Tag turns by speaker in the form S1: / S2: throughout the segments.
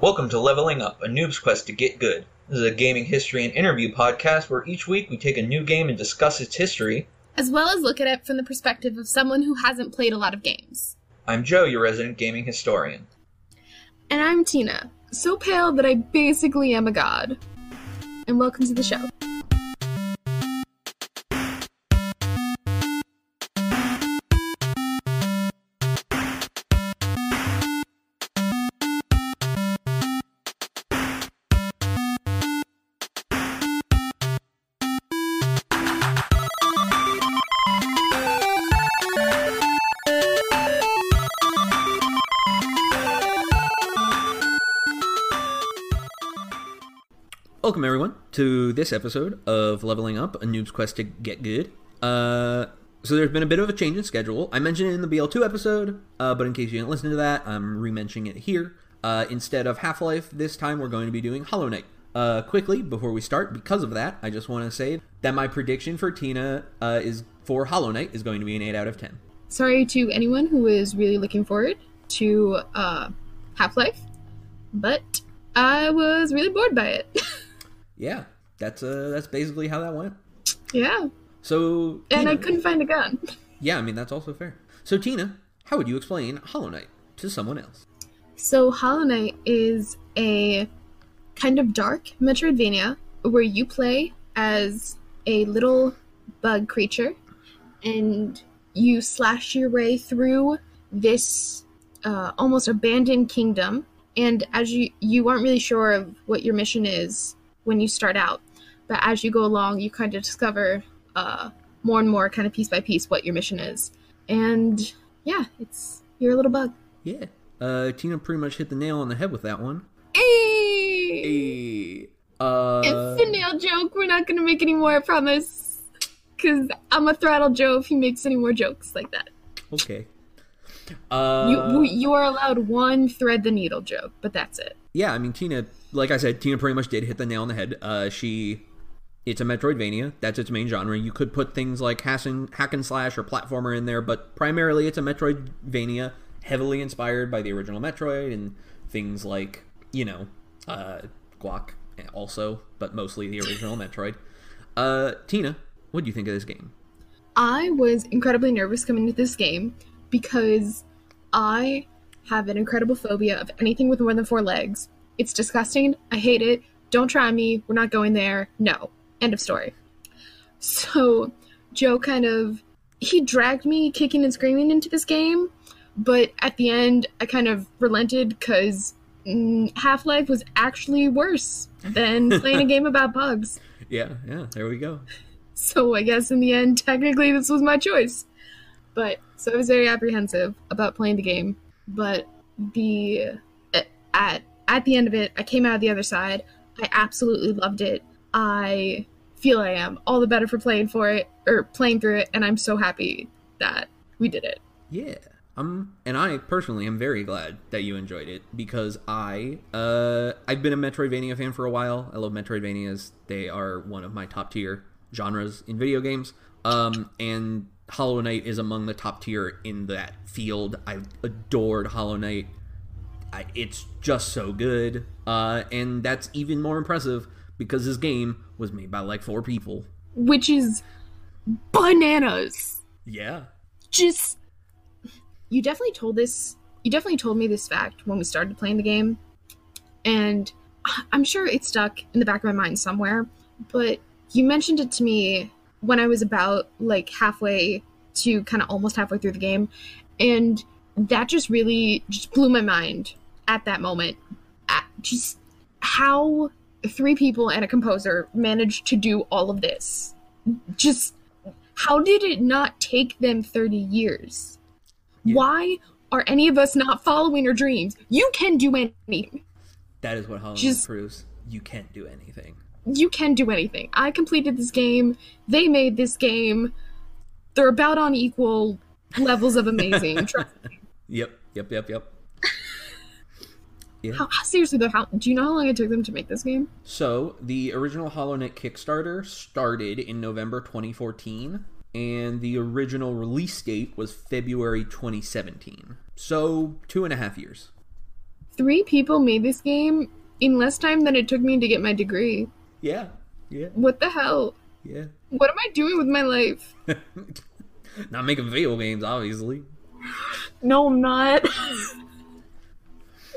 S1: Welcome to Leveling Up, a noob's quest to get good. This is a gaming history and interview podcast where each week we take a new game and discuss its history.
S2: as well as look at it from the perspective of someone who hasn't played a lot of games.
S1: I'm Joe, your resident gaming historian.
S2: And I'm Tina, so pale that I basically am a god. And welcome to the show.
S3: To this episode of Leveling Up, a noob's quest to get good. Uh, so there's been a bit of a change in schedule. I mentioned it in the BL2 episode, uh, but in case you didn't listen to that, I'm re-mentioning it here. Uh, instead of Half-Life, this time we're going to be doing Hollow Knight. Uh, quickly, before we start, because of that, I just want to say that my prediction for Tina uh, is for Hollow Knight is going to be an 8 out of 10.
S2: Sorry to anyone who is really looking forward to uh, Half Life, but I was really bored by it.
S3: Yeah, that's uh, that's basically how that went.
S2: yeah,
S3: So,
S2: and I couldn't find a gun.
S3: yeah, I mean that's also fair. So, Tina, how would you explain Hollow Knight to someone else?
S2: So, Hollow Knight is a kind of dark Metroidvania where you play as a little bug creature and you slash your way through this uh, almost abandoned kingdom. And as you, you aren't really sure of what your mission is when you start out, but as you go along, you kind of discover uh, more and more, kind of piece by piece, what your mission is. And yeah, it's you're a little bug.
S3: Yeah. Uh, Tina pretty much hit the nail on the head with that one.
S2: Hey!
S3: Hey. Uh,
S2: It's a nail joke. We're not gonna make any more, I promise. Cause I'm a throttle Joe if he makes any more jokes like that.
S3: okay. Uh,
S2: you you are allowed one thread the needle joke, but that's it.
S3: yeah, I mean Tina, like I said, Tina pretty much did hit the nail on the head. Uh, she, it's a Metroidvania. That's its main genre. You could put things like hack and, hack and slash or platformer in there, but primarily it's a Metroidvania, heavily inspired by the original Metroid and things like you know, uh, Guac also, but mostly the original Metroid. Uh, Tina, what do you think of this game?
S2: I was incredibly nervous coming into this game because I have an incredible phobia of anything with more than four legs. It's disgusting. I hate it. Don't try me. We're not going there. No. End of story. So Joe kind of he dragged me kicking and screaming into this game, but at the end I kind of relented because mm, Half Life was actually worse than playing a game about bugs.
S3: Yeah, yeah, there we go.
S2: So I guess in the end, technically, this was my choice. But so I was very apprehensive about playing the game. But the at at the end of it, I came out the other side. I absolutely loved it. I feel I am all the better for playing for it or playing through it, and I'm so happy that we did it.
S3: Yeah. Um, and I personally am very glad that you enjoyed it because I, uh, I've been a Metroidvania fan for a while. I love Metroidvanias. They are one of my top tier genres in video games. Um, and Hollow Knight is among the top tier in that field. I adored Hollow Knight. I, it's just so good. Uh, and that's even more impressive because this game was made by like four people.
S2: Which is bananas.
S3: Yeah.
S2: just you definitely told this you definitely told me this fact when we started playing the game and i'm sure it's stuck in the back of my mind somewhere but you mentioned it to me when i was about like halfway to kind of almost halfway through the game and that just really just blew my mind at that moment At just how three people and a composer managed to do all of this just how did it not take them 30 years?
S3: Yeah.
S2: Why are any of us not following our dreams? You can do anything.
S3: That is what Knight
S2: Just-
S3: proves. You can't do anything.
S2: You can do anything. I completed this game. They made this game. They're about on equal levels of amazing. Trust me.
S3: Yep, yep, yep, yep.
S2: How, how- seriously though, how do you know how long it took them to make this game?
S3: So, the original Hollow Knight Kickstarter started in November 2014, and the original release date was February 2017. So, two and a half years.
S2: three people made this game in less time than it took me to get my degree.
S3: Yeah, yeah,
S2: What the hell?
S3: yeah.
S2: What am I doing with my life?
S3: Not making video games, obviously.
S2: No, I'm not.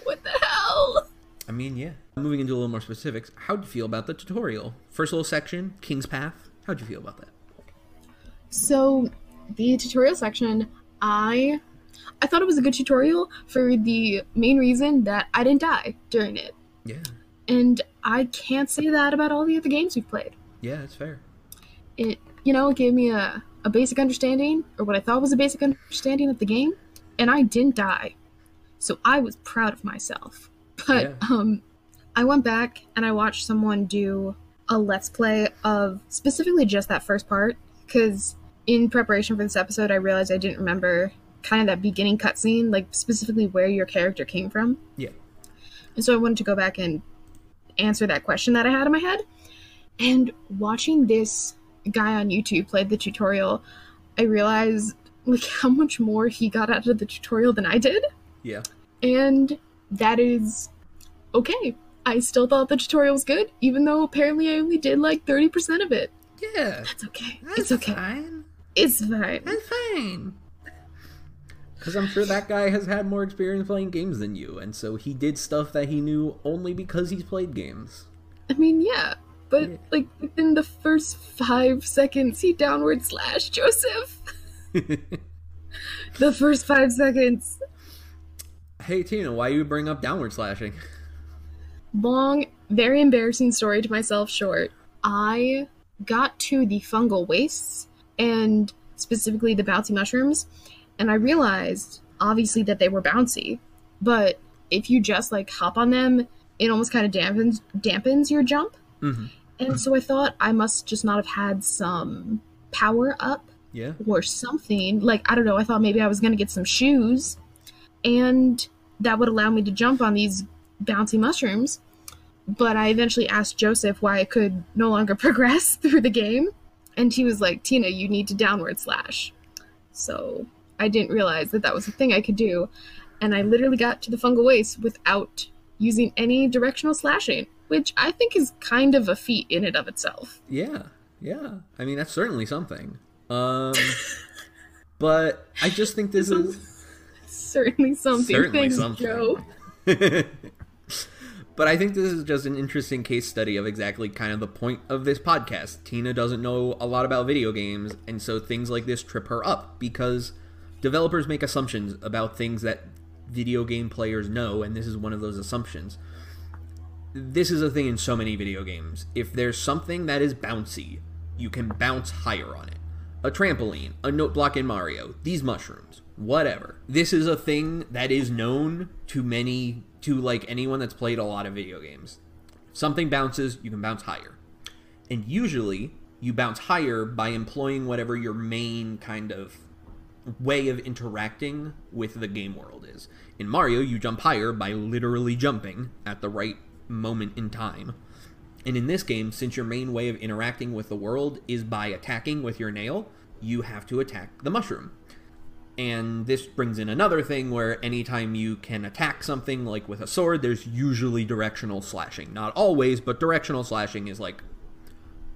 S2: what the hell?
S3: I mean, yeah. Moving into a little more specifics, how'd you feel about the tutorial? First little section, King's Path. How'd you feel about that?
S2: So, the tutorial section, I I thought it was a good tutorial for the main reason that I didn't die during it.
S3: Yeah,
S2: And I can't say that about all the other games we've played.
S3: yeah, that's fair.
S2: It, you know, it gave me a, a basic understanding, or what I thought was a basic understanding of the game, and I didn't die. So I was proud of myself. But,
S3: Yeah.
S2: um, I went back and I watched someone do a let's play of specifically just that first part, because in preparation for this episode, I realized I didn't remember kind of that beginning cutscene, like specifically where your character came from.
S3: Yeah.
S2: And so I wanted to go back and answer that question that I had in my head. And watching this guy on YouTube played the tutorial, I realized like how much more he got out of the tutorial than I did.
S3: Yeah.
S2: And that is okay. I still thought the tutorial was good, even though apparently I only did like 30% of it.
S3: Yeah,
S2: That's okay. it's okay.
S3: fine.
S2: It's fine.
S3: That's fine. Because I'm sure that guy has had more experience playing games than you, and so he did stuff that he knew only because he's played games.
S2: I mean, yeah. But
S3: Yeah.
S2: like within the first five seconds, he downward slash Joseph. The first five seconds.
S3: hey Tina, why you bring up downward slashing?
S2: long, very embarrassing story to myself short. I got to the fungal wastes and specifically the bouncy mushrooms, and I realized obviously that they were bouncy, but if you just like hop on them, it almost kind of dampens dampens your jump.
S3: Mm-hmm.
S2: And so I thought I must just not have had some power up
S3: Yeah.
S2: or something. Like, I don't know, I thought maybe I was going to get some shoes and that would allow me to jump on these bouncy mushrooms. But I eventually asked Joseph why I could no longer progress through the game. And he was like, Tina, you need to downward slash. So I didn't realize that that was a thing I could do. And I literally got to the fungal waste without using any directional slashing, which I think is kind of a feat in and of itself.
S3: Yeah, yeah. I mean, that's certainly something. Um, but I just think this is.
S2: Certainly something.
S3: Certainly
S2: Thanks,
S3: something.
S2: Joe.
S3: but I think this is just an interesting case study of exactly kind of the point of this podcast. Tina doesn't know a lot about video games, and so things like this trip her up because developers make assumptions about things that video game players know, and this is one of those assumptions. This is a thing in so many video games. If there's something that is bouncy, you can bounce higher on it. A trampoline, a note block in Mario, these mushrooms, whatever. This is a thing that is known to many, to like anyone that's played a lot of video games. Something bounces, you can bounce higher. And usually, you bounce higher by employing whatever your main kind of way of interacting with the game world is. In Mario, you jump higher by literally jumping at the right moment in time. And in this game, since your main way of interacting with the world is by attacking with your nail, you have to attack the mushroom. And this brings in another thing where anytime you can attack something, like with a sword, there's usually directional slashing. Not always, but directional slashing is like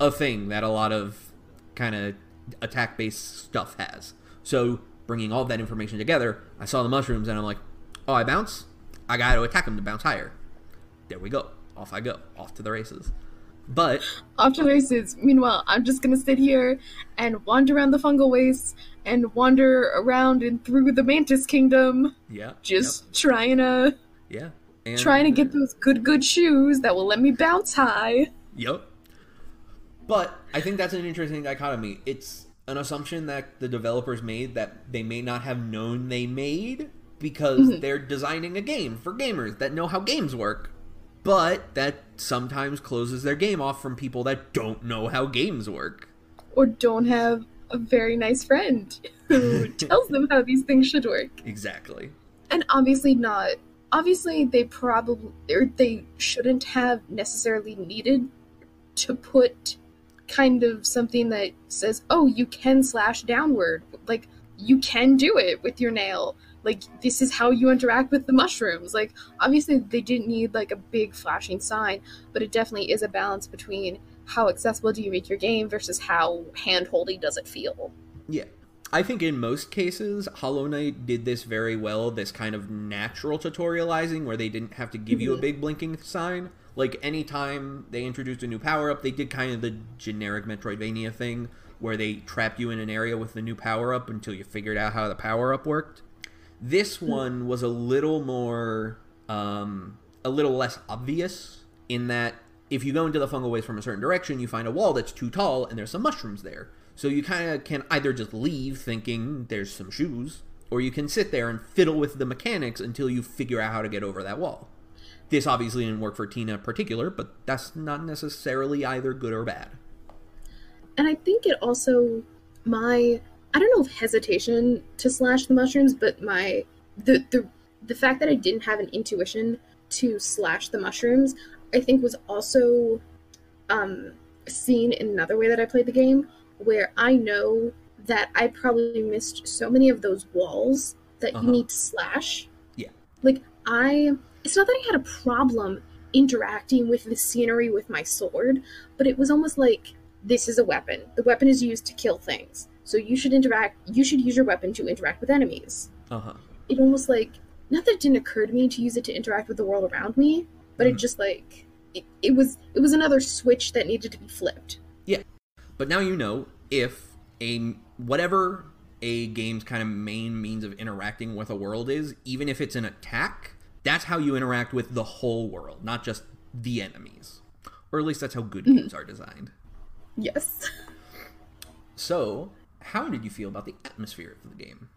S3: a thing that a lot of kind of attack based stuff has. So, bringing all that information together, I saw the mushrooms and I'm like, oh, I bounce? I got to attack them to bounce higher. There we go. Off I go. Off to the races. But,
S2: Off to the races. Meanwhile, I'm just gonna sit here and wander around the fungal wastes and wander around and through the mantis kingdom,
S3: yeah.
S2: just trying to
S3: yeah. And,
S2: trying to get those good good shoes that will let me bounce high.
S3: Yep. But I think that's an interesting dichotomy. It's an assumption that the developers made that they may not have known they made because mm-hmm. they're designing a game for gamers that know how games work, but that sometimes closes their game off from people that don't know how games work.
S2: Or don't have a very nice friend who tells them how these things should work.
S3: Exactly.
S2: and obviously not obviously they probably or they shouldn't have necessarily needed to put kind of something that says oh you can slash downward like you can do it with your nail like this is how you interact with the mushrooms like obviously they didn't need like a big flashing sign but it definitely is a balance between how accessible do you make your game versus how hand-holdy does it feel
S3: Yeah. I think in most cases, Hollow Knight did this very well, this kind of natural tutorializing where they didn't have to give you a
S2: Mhm.
S3: big blinking sign. Like anytime they introduced a new power up, they did kind of the generic Metroidvania thing where they trapped you in an area with the new power up until you figured out how the power up worked. This one was a little more um, a little less obvious in that if you go into the fungal waste from a certain direction, you find a wall that's too tall and there's some mushrooms there. So you kind of can either just leave thinking there's some shoes, or you can sit there and fiddle with the mechanics until you figure out how to get over that wall. This obviously didn't work for Tina in particular, but that's not necessarily either good or bad.
S2: and i think it also my i don't know if hesitation to slash the mushrooms but my the the the fact that i didn't have an intuition to slash the mushrooms i think was also um seen in another way that i played the game where i know that i probably missed so many of those walls that
S3: Uh-huh.
S2: you need to slash
S3: Yeah.
S2: like i it's not that i had a problem interacting with the scenery with my sword but it was almost like this is a weapon. The weapon is used to kill things. So you should interact you should use your weapon to interact with enemies.
S3: Uh huh.
S2: It almost like not that it didn't occur to me to use it to interact with the world around me, but it
S3: Mhm.
S2: just like it, it was it was another switch that needed to be flipped.
S3: Yeah, but now you know if a whatever a game's kind of main means of interacting with a world is, even if it's an attack, that's how you interact with the whole world, not just the enemies. Or at least that's how good games are designed.
S2: Yes.
S3: So, how did you feel about the atmosphere of the game?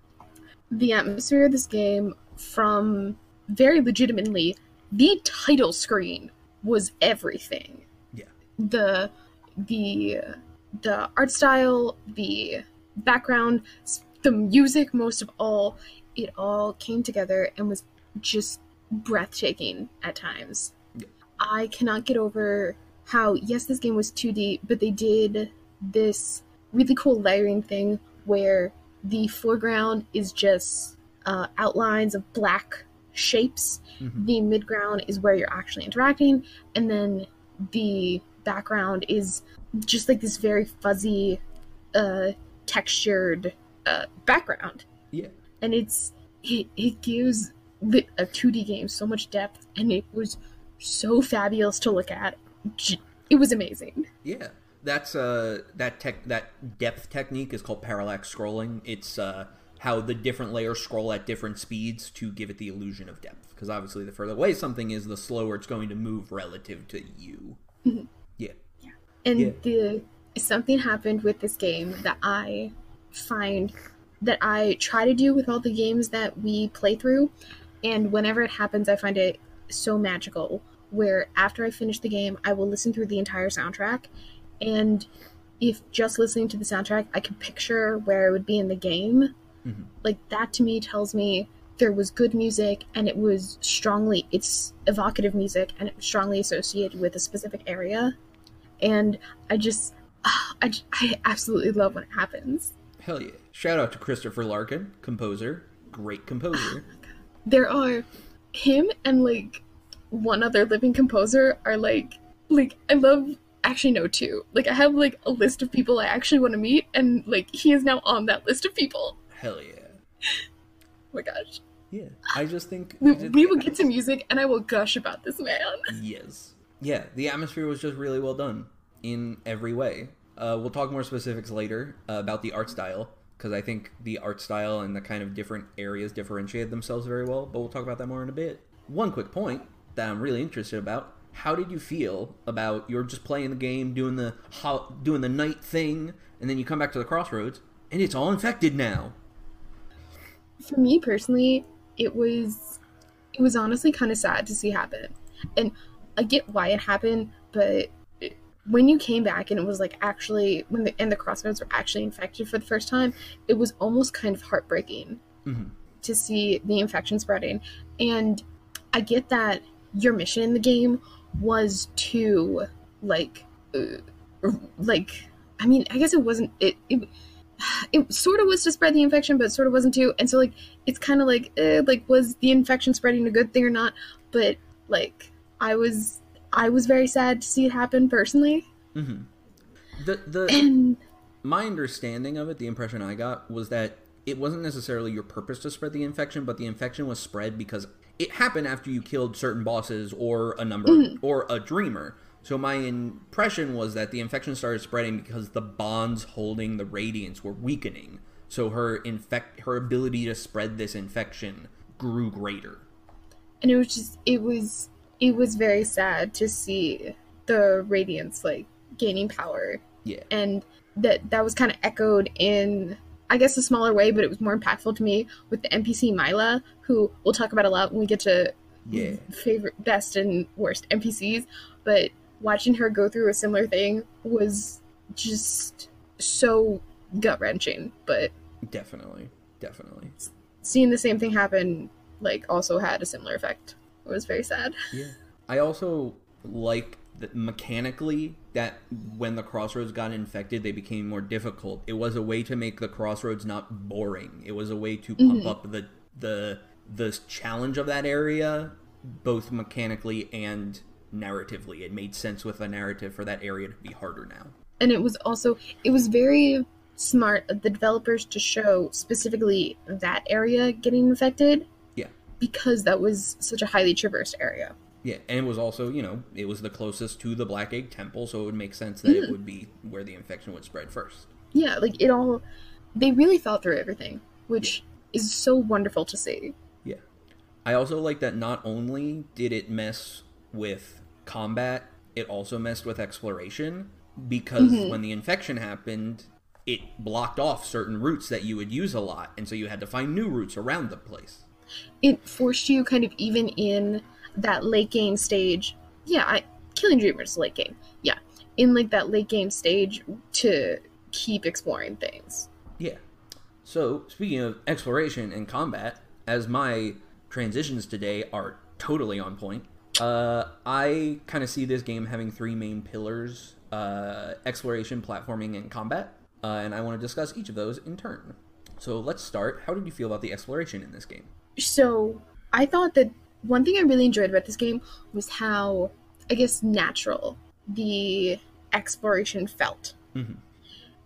S2: The atmosphere of this game from very legitimately the title screen was everything.
S3: Yeah.
S2: the the the art style, the background, the music, most of all, it all came together and was just breathtaking at times.
S3: Yeah.
S2: I cannot get over how yes, this game was 2D, but they did this really cool layering thing where the foreground is just uh, outlines of black shapes.
S3: Mhm.
S2: the midground is where you're actually interacting. And then the background is just like this very fuzzy uh textured uh background.
S3: Yeah.
S2: and it's it, it gives the, a 2d game so much depth and it was so fabulous to look at. It was amazing.
S3: Yeah, that's uh that tech that depth technique is called parallax scrolling. It's uh how the different layers scroll at different speeds to give it the illusion of depth. Because obviously, the further away something is, the slower it's going to move relative to you.
S2: Mhm.
S3: Yeah,
S2: and
S3: Yeah.
S2: the something happened with this game that I find that I try to do with all the games that we play through, and whenever it happens, I find it so magical. Where after I finish the game, I will listen through the entire soundtrack, and if just listening to the soundtrack, I could picture where it would be in the game.
S3: Mhm.
S2: Like that to me tells me there was good music and it was strongly it's evocative music and it was strongly associated with a specific area and I just, I, I absolutely love when it happens.
S3: hell yeah! Shout out to Christopher Larkin, composer, great composer.
S2: There are him and like one other living composer are like, like I love. Actually, no, two. Like I have like a list of people I actually want to meet, and like he is now on that list of people.
S3: hell yeah!
S2: Oh my gosh,
S3: Yeah, I just think
S2: we, we will get to music, and I will gush about this man.
S3: Yes. Yeah, the atmosphere was just really well done in every way. Uh, we'll talk more specifics later uh, about the art style because I think the art style and the kind of different areas differentiated themselves very well. But we'll talk about that more in a bit. One quick point that I'm really interested about: How did you feel about you're just playing the game, doing the ho- doing the night thing, and then you come back to the crossroads and it's all infected now?
S2: for me personally, it was it was honestly kind of sad to see happen. And I get why it happened, but when you came back and it was like actually when the and the crossroads were actually infected for the first time, it was almost kind of heartbreaking
S3: Mhm.
S2: to see the infection spreading. And I get that your mission in the game was to like uh, like I mean, I guess it wasn't it, it it sort of was to spread the infection, but sort of wasn't too. And so like it's kind of like eh, like was the infection spreading a good thing or not? But like I was I was very sad to see it happen personally.
S3: Mm-hmm. The the
S2: And
S3: my understanding of it, the impression I got was that it wasn't necessarily your purpose to spread the infection, but the infection was spread because it happened after you killed certain bosses or a number mm-hmm. or a dreamer. So my impression was that the infection started spreading because the bonds holding the radiance were weakening. So her infect her ability to spread this infection grew greater.
S2: and it was just it was it was very sad to see the radiance like gaining power
S3: Yeah.
S2: and that that was kind of echoed in I guess a smaller way, but it was more impactful to me with the NPC Myla, who we'll talk about a lot when we get to
S3: Yeah.
S2: favorite, best, and worst NPCs. But watching her go through a similar thing was just so gut wrenching. But
S3: Definitely. Definitely.
S2: seeing the same thing happen, like, also had a similar effect. It was very sad.
S3: Yeah. I also like mechanically that when the crossroads got infected, they became more difficult. It was a way to make the crossroads not boring. It was a way to pump mm-hmm. up the the the challenge of that area, both mechanically and narratively. It made sense with the narrative for that area to be harder now.
S2: and it was also it was very smart of the developers to show specifically that area getting infected
S3: Yeah.
S2: because that was such a highly traversed area
S3: Yeah, and it was also, you know, it was the closest to the Black Egg Temple, so it would make sense that it hmm. would be where the infection would spread first.
S2: yeah like it all they really thought through everything which is so wonderful to see
S3: Yeah. I also like that not only did it mess with combat, it also messed with exploration because mm-hmm. when the infection happened, it blocked off certain routes that you would use a lot, and so you had to find new routes around the place.
S2: it forced you kind of even in that late game stage yeah i killing dreamers late game yeah in like that late game stage to keep exploring things
S3: Yeah. So, speaking of exploration and combat, as my transitions today are totally on point, uh, I kind of see this game having three main pillars uh, exploration, platforming, and combat. Uh, and I want to discuss each of those in turn. So, let's start. How did you feel about the exploration in this game?
S2: so I thought that one thing I really enjoyed about this game was how, I guess, natural the exploration felt.
S3: Mhm.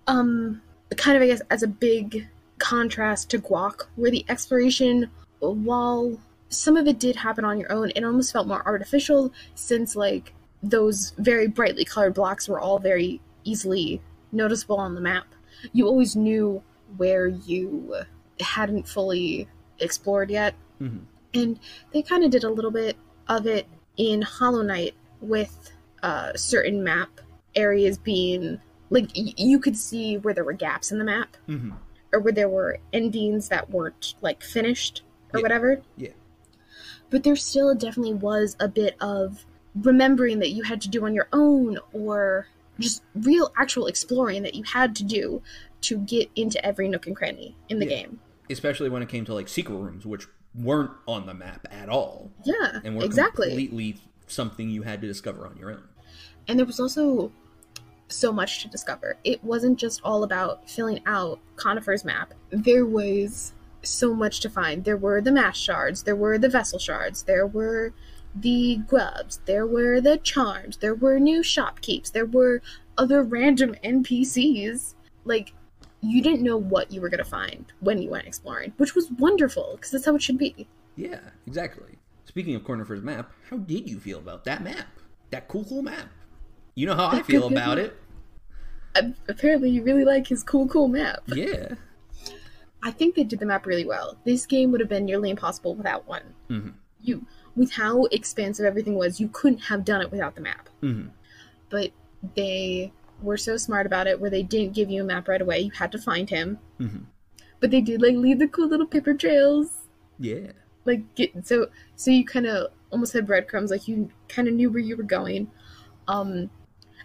S2: Um, kind of, I guess, as a big contrast to Guac, where the exploration, while some of it did happen on your own, it almost felt more artificial since, like, those very brightly colored blocks were all very easily noticeable on the map. You always knew where you hadn't fully explored yet.
S3: Mhm.
S2: And they kind of did a little bit of it in Hollow Knight with uh, certain map areas being like y- you could see where there were gaps in the map
S3: Mm-hmm.
S2: or where there were endings that weren't like finished or
S3: Yeah.
S2: whatever.
S3: Yeah.
S2: But there still definitely was a bit of remembering that you had to do on your own or just real actual exploring that you had to do to get into every nook and cranny in the
S3: Yeah.
S2: game.
S3: Especially when it came to like secret rooms, which weren't on the map at all,
S2: Yeah,
S3: and were
S2: exactly.
S3: completely something you had to discover on your own.
S2: And there was also so much to discover. It wasn't just all about filling out Cornifer's map. There was so much to find. There were the mask shards, there were the vessel shards, there were the grubs, there were the charms, there were new shopkeeps, there were other random NPCs. Like, you didn't know what you were going to find when you went exploring, which was wonderful because that's how it should be.
S3: Yeah, exactly. Speaking of Cornifer's map, how did you feel about that map? That cool, cool map. You know how I feel about it.
S2: Apparently, you really like his cool, cool map.
S3: Yeah.
S2: I think they did the map really well. This game would have been nearly impossible without one.
S3: Mhm.
S2: You, with how expansive everything was, you couldn't have done it without the map.
S3: hmm
S2: But they were so smart about it, where they didn't give you a map right away. You had to find him,
S3: hmm
S2: but they did like leave the cool little paper trails.
S3: Yeah.
S2: Like get so so you kind of almost had breadcrumbs, like you kind of knew where you were going. Um,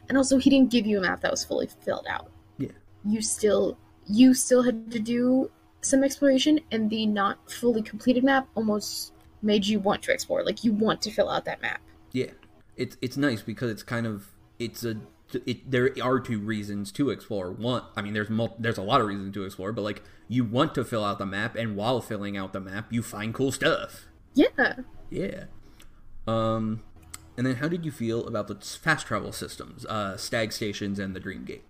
S2: and also he didn't give you a map that was fully filled out.
S3: Yeah.
S2: You still you still had to do some exploration, and the not fully completed map almost made you want to explore. Like you want to fill out that map.
S3: Yeah. It's it's nice because it's kind of it's a it, there are two reasons to explore. One, I mean, there's mul- there's a lot of reasons to explore, but like you want to fill out the map, and while filling out the map, you find cool stuff.
S2: Yeah.
S3: Yeah. Um, and then how did you feel about the fast travel systems, uh, stag stations, and the Dream Gate?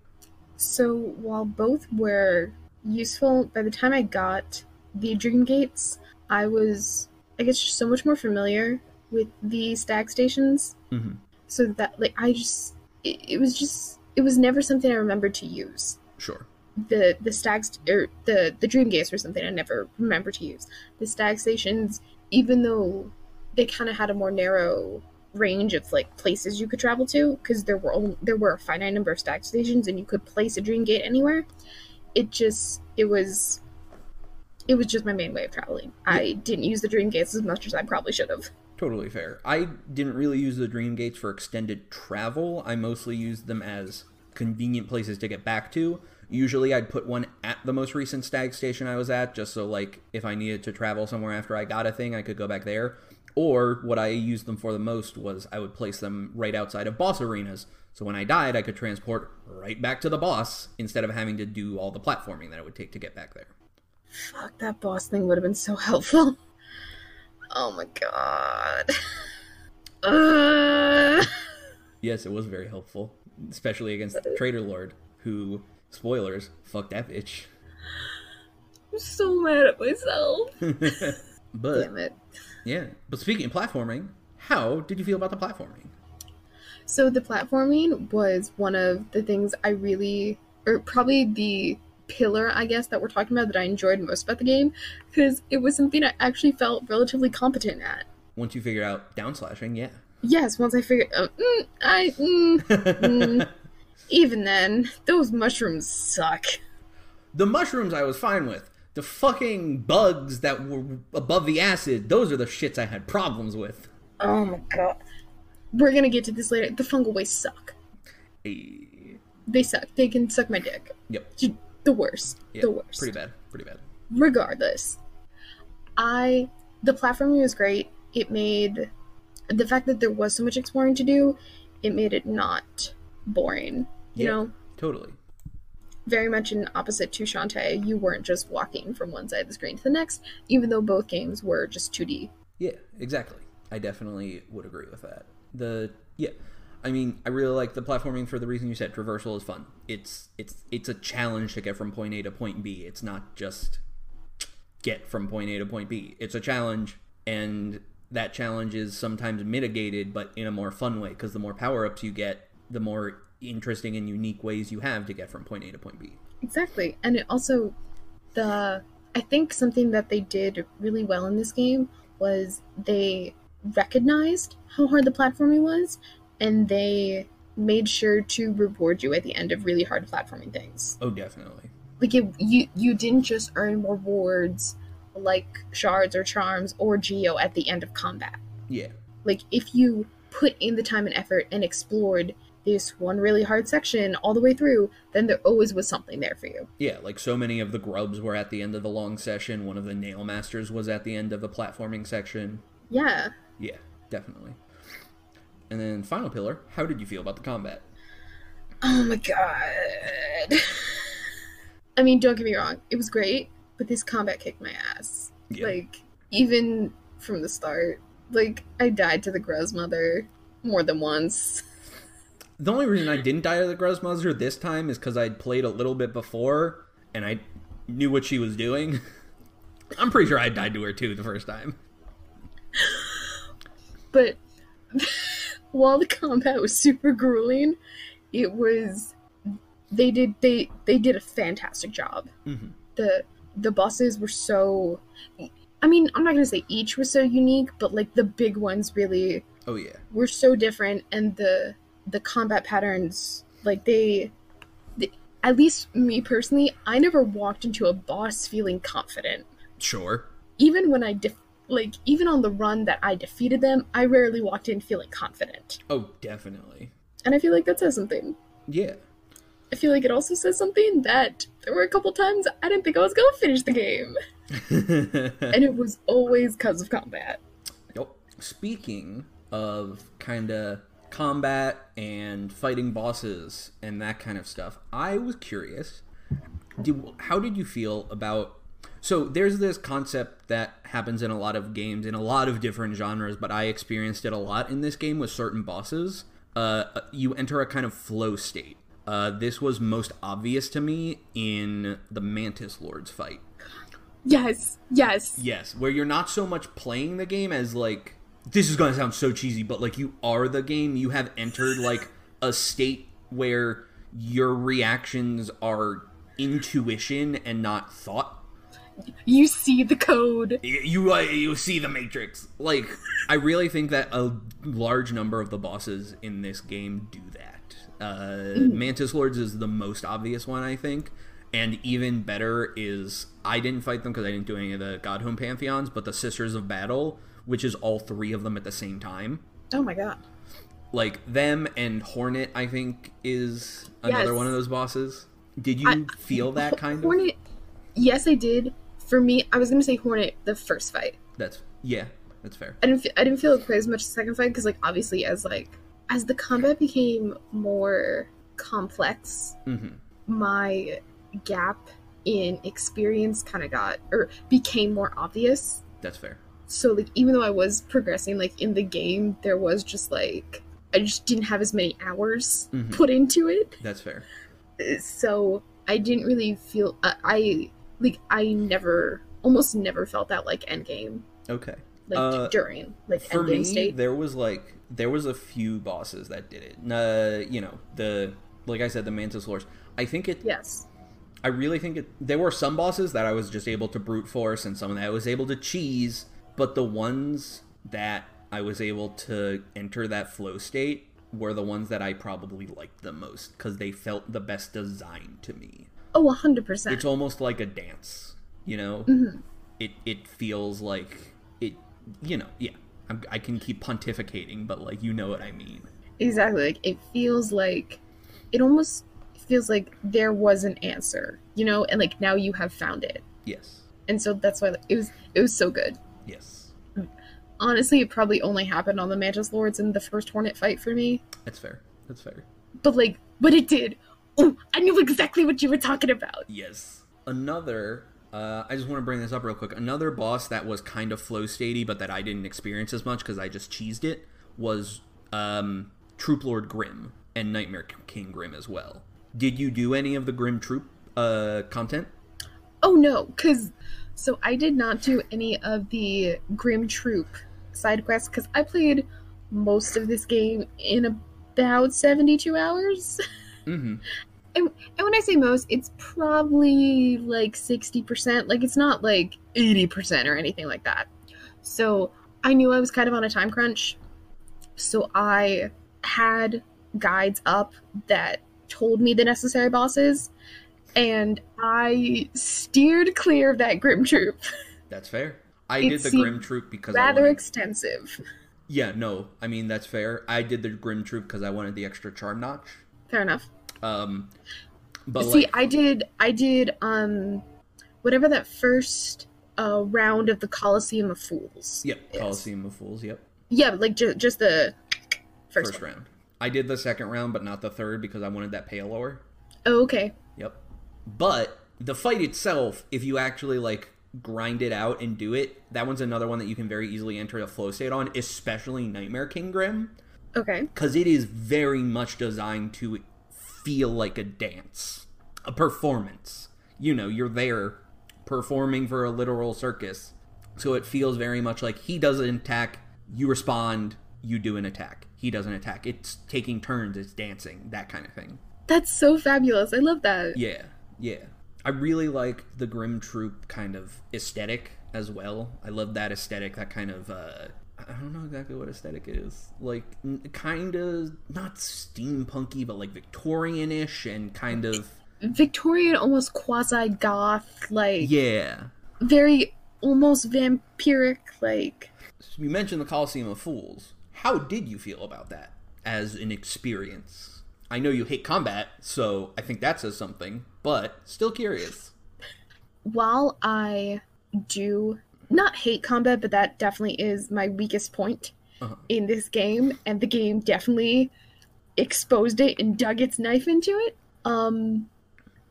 S2: So while both were useful, by the time I got the Dream Gates, I was, I guess, just so much more familiar with the stag stations.
S3: Mhm.
S2: So that, like, I just, it, it was just, it was never something I remembered to use.
S3: Sure.
S2: The the stags or the the Dream Gates were something I never remember to use. The stag stations, even though they kind of had a more narrow range of like places you could travel to because there were only, there were a finite number of stag stations and you could place a dream gate anywhere it just it was it was just my main way of traveling i didn't use the dream gates as much as i probably should have
S3: Totally fair. I didn't really use the Dream Gates for extended travel. I mostly used them as convenient places to get back to. Usually I'd put one at the most recent stag station I was at, just so like if I needed to travel somewhere after I got a thing, I could go back there. Or what I used them for the most was I would place them right outside of boss arenas. So when I died, I could transport right back to the boss instead of having to do all the platforming that it would take to get back there.
S2: fuck that boss thing would have been so helpful oh my god uh,
S3: Yes, it was very helpful, especially against the Traitor Lord, who, spoilers, fucked that bitch.
S2: i'm so mad at myself
S3: but
S2: damn it
S3: yeah, but speaking of platforming, how did you feel about the platforming?
S2: So the platforming was one of the things I really, or probably the pillar, I guess, that we're talking about that I enjoyed most about the game, because it was something I actually felt relatively competent at.
S3: Once you figured out down slashing, yeah.
S2: Yes, once I figured, uh, mm, I, mm, mm, even then, those mushrooms suck.
S3: the mushrooms I was fine with. The fucking bugs that were above the acid, those are the shits I had problems with.
S2: Oh my god. We're gonna get to this later. The fungal wastes suck.
S3: Eh,
S2: They suck. They can suck my dick.
S3: Yep.
S2: The worst.
S3: Yeah,
S2: the worst.
S3: Pretty bad. Pretty bad.
S2: regardless i the platforming was great it made the fact that there was so much exploring to do it made it not boring you
S3: Yeah.
S2: know
S3: Totally.
S2: very much in opposite to Shantae, you weren't just walking from one side of the screen to the next even though both games were just 2d
S3: Yeah, exactly. I definitely would agree with that. The yeah, I mean, I really like the platforming for the reason you said. Traversal is fun. It's it's it's a challenge to get from point A to point B. It's not just get from point A to point B. It's a challenge, and that challenge is sometimes mitigated, but in a more fun way. Because the more power ups you get, the more interesting and unique ways you have to get from point A to point B.
S2: Exactly. And it also the I think something that they did really well in this game was they recognized how hard the platforming was and they made sure to reward you at the end of really hard platforming things.
S3: Oh, definitely.
S2: Like it, you you didn't just earn rewards like shards or charms or geo at the end of combat.
S3: Yeah.
S2: Like if you put in the time and effort and explored this one really hard section all the way through, then there always was something there for you.
S3: Yeah, like so many of the grubs were at the end of the long session. One of the nail masters was at the end of the platforming section.
S2: Yeah.
S3: Yeah, definitely. And then final pillar, how did you feel about the combat?
S2: Oh my god. I mean, don't get me wrong, it was great, but this combat kicked my ass.
S3: Yeah.
S2: Like, even from the start. Like, I died to the Gruz mother more than once.
S3: The only reason I didn't die to the Gruzmuzzler this time is because I'd played a little bit before and I knew what she was doing. I'm pretty sure I died to her too the first time.
S2: But while the combat was super grueling, it was they did they they did a fantastic job.
S3: Mhm.
S2: The the bosses were so I mean, I'm not gonna say each was so unique, but like the big ones really
S3: Oh yeah.
S2: were so different and the the combat patterns like they, they at least me personally i never walked into a boss feeling confident
S3: Sure.
S2: even when i def- like even on the run that i defeated them i rarely walked in feeling confident
S3: Oh, definitely.
S2: and i feel like that says something
S3: Yeah.
S2: i feel like it also says something that there were a couple times i didn't think i was gonna finish the game and it was always because of combat
S3: Yep. Speaking of kind of combat and fighting bosses and that kind of stuff. I was curious. Did, how did you feel about? So there's this concept that happens in a lot of games in a lot of different genres, but I experienced it a lot in this game with certain bosses. Uh, you enter a kind of flow state. Uh, this was most obvious to me in the Mantis Lords fight.
S2: Yes, yes.
S3: Yes, where you're not so much playing the game as like this is going to sound so cheesy, but like you are the game. You have entered like a state where your reactions are intuition and not thought.
S2: You see the code.
S3: You uh, you see the matrix. Like I really think that a large number of the bosses in this game do that. Uh, Mantis Lords is the most obvious one, I think. And even better is I didn't fight them because I didn't do any of the Godhome pantheons, but the Sisters of Battle, which is all three of them at the same time.
S2: Oh my god.
S3: Like them and Hornet, I think is another
S2: Yes.
S3: one of those bosses. Did you
S2: I-
S3: feel that kind of?
S2: Hornet. Yes, I did. For me, I was gonna say Hornet the first fight.
S3: That's yeah, that's fair.
S2: I didn't. Fe- I didn't feel quite as much the second fight because, like, obviously, as like as the combat became more complex,
S3: hmm
S2: my gap in experience kind of got or became more obvious.
S3: That's fair.
S2: So, like, even though I was progressing, like in the game, there was just like I just didn't have as many hours
S3: Mhm.
S2: put into it.
S3: That's fair.
S2: so I didn't really feel uh, I like I never almost never felt that like endgame
S3: Okay.
S2: like
S3: Uh,
S2: during like
S3: For
S2: endgame
S3: me,
S2: state.
S3: there was like there was a few bosses that did it. Uh, you know, the like I said, the Mantis Lords. I think it.
S2: Yes.
S3: I really think it. There were some bosses that I was just able to brute force, and some that I was able to cheese. But the ones that I was able to enter that flow state were the ones that I probably liked the most because they felt the best designed to me.
S2: Oh, hundred percent.
S3: It's almost like a dance, you know.
S2: Mm-hmm.
S3: It it feels like it, you know. Yeah, I'm, I can keep pontificating, but like you know what I mean.
S2: Exactly. Like it feels like it almost feels like there was an answer, you know, and like now you have found it.
S3: Yes,
S2: And so that's why it was it was so good.
S3: yes,
S2: Honestly, it probably only happened on the Mantis Lords in the first Hornet fight for me.
S3: that's fair. That's fair.
S2: But like but it did. Oh, I knew exactly what you were talking about.
S3: Yes. Another, uh, I just want to bring this up real quick. Another boss that was kind of flow statey, but that I didn't experience as much because I just cheesed it, was um, Troupe Lord Grimm and Nightmare King Grimm as well. Did you do any of the Grimm Troupe uh, content?
S2: Oh no, because so I did not do any of the Grimm Troupe side quests because I played most of this game in about 72 hours.
S3: Mm-hmm.
S2: And, and when I say most, it's probably like 60%. Like it's not like 80% or anything like that. So I knew I was kind of on a time crunch. So I had guides up that told me the necessary bosses. And I steered clear of that Grimm Troupe.
S3: That's fair. I
S2: It
S3: did the Grimm Troupe because I
S2: Rather extensive.
S3: Yeah, no, I mean that's fair. I did the Grimm Troupe because I wanted the extra charm notch.
S2: Fair enough.
S3: Um, but
S2: See,
S3: like,
S2: I did, I did, um, whatever that first uh, round of the Coliseum of Fools.
S3: yep,
S2: is.
S3: Coliseum of Fools. Yep.
S2: Yeah, like ju- just the first,
S3: first round. I did the second round, but not the third because I wanted that pale ore.
S2: Oh, okay.
S3: Yep. But the fight itself, if you actually like grind it out and do it, that one's another one that you can very easily enter a flow state on, especially Nightmare King Grimm,
S2: Okay.
S3: because it is very much designed to feel like a dance, a performance. You know, you're there performing for a literal circus. So it feels very much like he does an attack, you respond, you do an attack. He does an attack. It's taking turns, it's dancing, that kind of thing.
S2: That's so fabulous. I love that.
S3: Yeah, yeah. I really like the Grimm Troupe kind of aesthetic as well. I love that aesthetic, that kind of uh I don't know exactly what aesthetic is. Like kind of not steampunky but like Victorian-ish and kind of
S2: Victorian, almost quasi goth, like
S3: yeah.
S2: very almost vampiric, like.
S3: So you mentioned the Coliseum of Fools. How did you feel about that as an experience? I know you hate combat, so I think that says something, but still curious.
S2: While I do not hate combat, but that definitely is my weakest point.
S3: Uh-huh.
S2: in this game, and the game definitely exposed it and dug its knife into it. Um,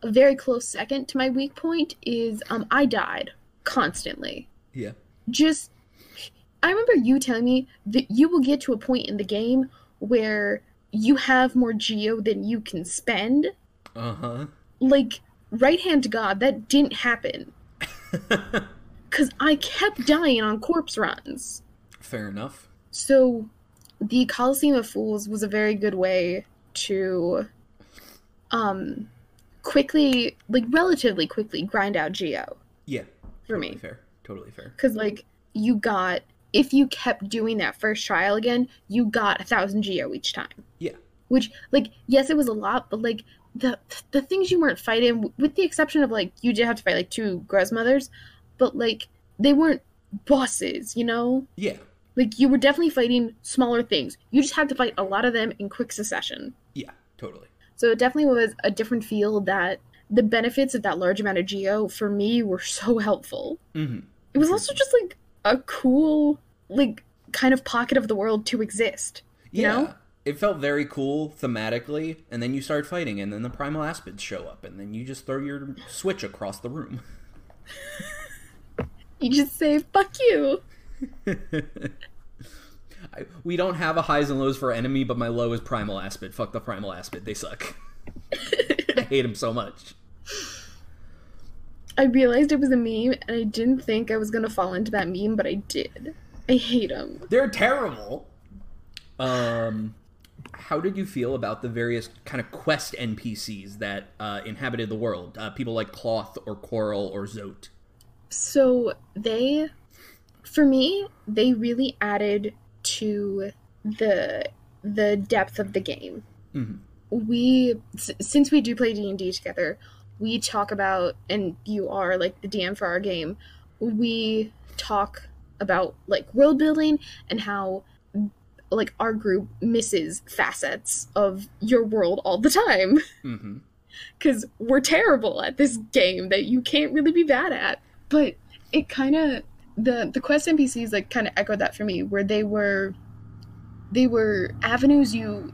S2: a very close second to my weak point is um, I died constantly.
S3: Yeah.
S2: Just, I remember you telling me that you will get to a point in the game where you have more geo than you can spend.
S3: Uh huh.
S2: Like, right hand to God, that didn't happen. Because I kept dying on corpse runs.
S3: Fair enough.
S2: So, the Coliseum of Fools was a very good way to, um, quickly, like relatively quickly, grind out Geo
S3: Yeah.
S2: for
S3: totally
S2: me.
S3: Fair. Totally fair.
S2: Because like you got, if you kept doing that first trial again, you got a thousand Geo each time.
S3: Yeah.
S2: Which, like, yes, it was a lot, but like the the things you weren't fighting, with the exception of like you did have to fight like two Gruzmothers, but like they weren't bosses, you know.
S3: Yeah.
S2: Like you were definitely fighting smaller things. You just had to fight a lot of them in quick succession.
S3: Yeah. Totally.
S2: So it definitely was a different feel that the benefits of that large amount of geo for me were so helpful.
S3: Mm-hmm.
S2: It was also just like a cool like kind of pocket of the world to exist. You
S3: Yeah.
S2: know?
S3: It felt very cool thematically, and then you start fighting, and then the primal aspids show up, and then you just throw your switch across the room.
S2: You just say fuck you.
S3: I, we don't have a highs and lows for enemy, but my low is primal aspid. Fuck the primal aspid. They suck. I hate them so much.
S2: I realized it was a meme and I didn't think I was gonna fall into that meme, but I did. I hate them.
S3: They're terrible. Um, how did you feel about the various kind of quest NPCs that uh, inhabited the world? Uh, people like Cloth or Quirrel or Zote.
S2: So they, for me, they really added to the the depth of the game.
S3: Mhm.
S2: We s- since we do play D and D together, we talk about, and you are like the DM for our game. We talk about like world building and how like our group misses facets of your world all the time
S3: Mm-hmm.
S2: because we're terrible at this game that you can't really be bad at. But it kind of the the quest NPCs like kind of echoed that for me, where they were they were avenues you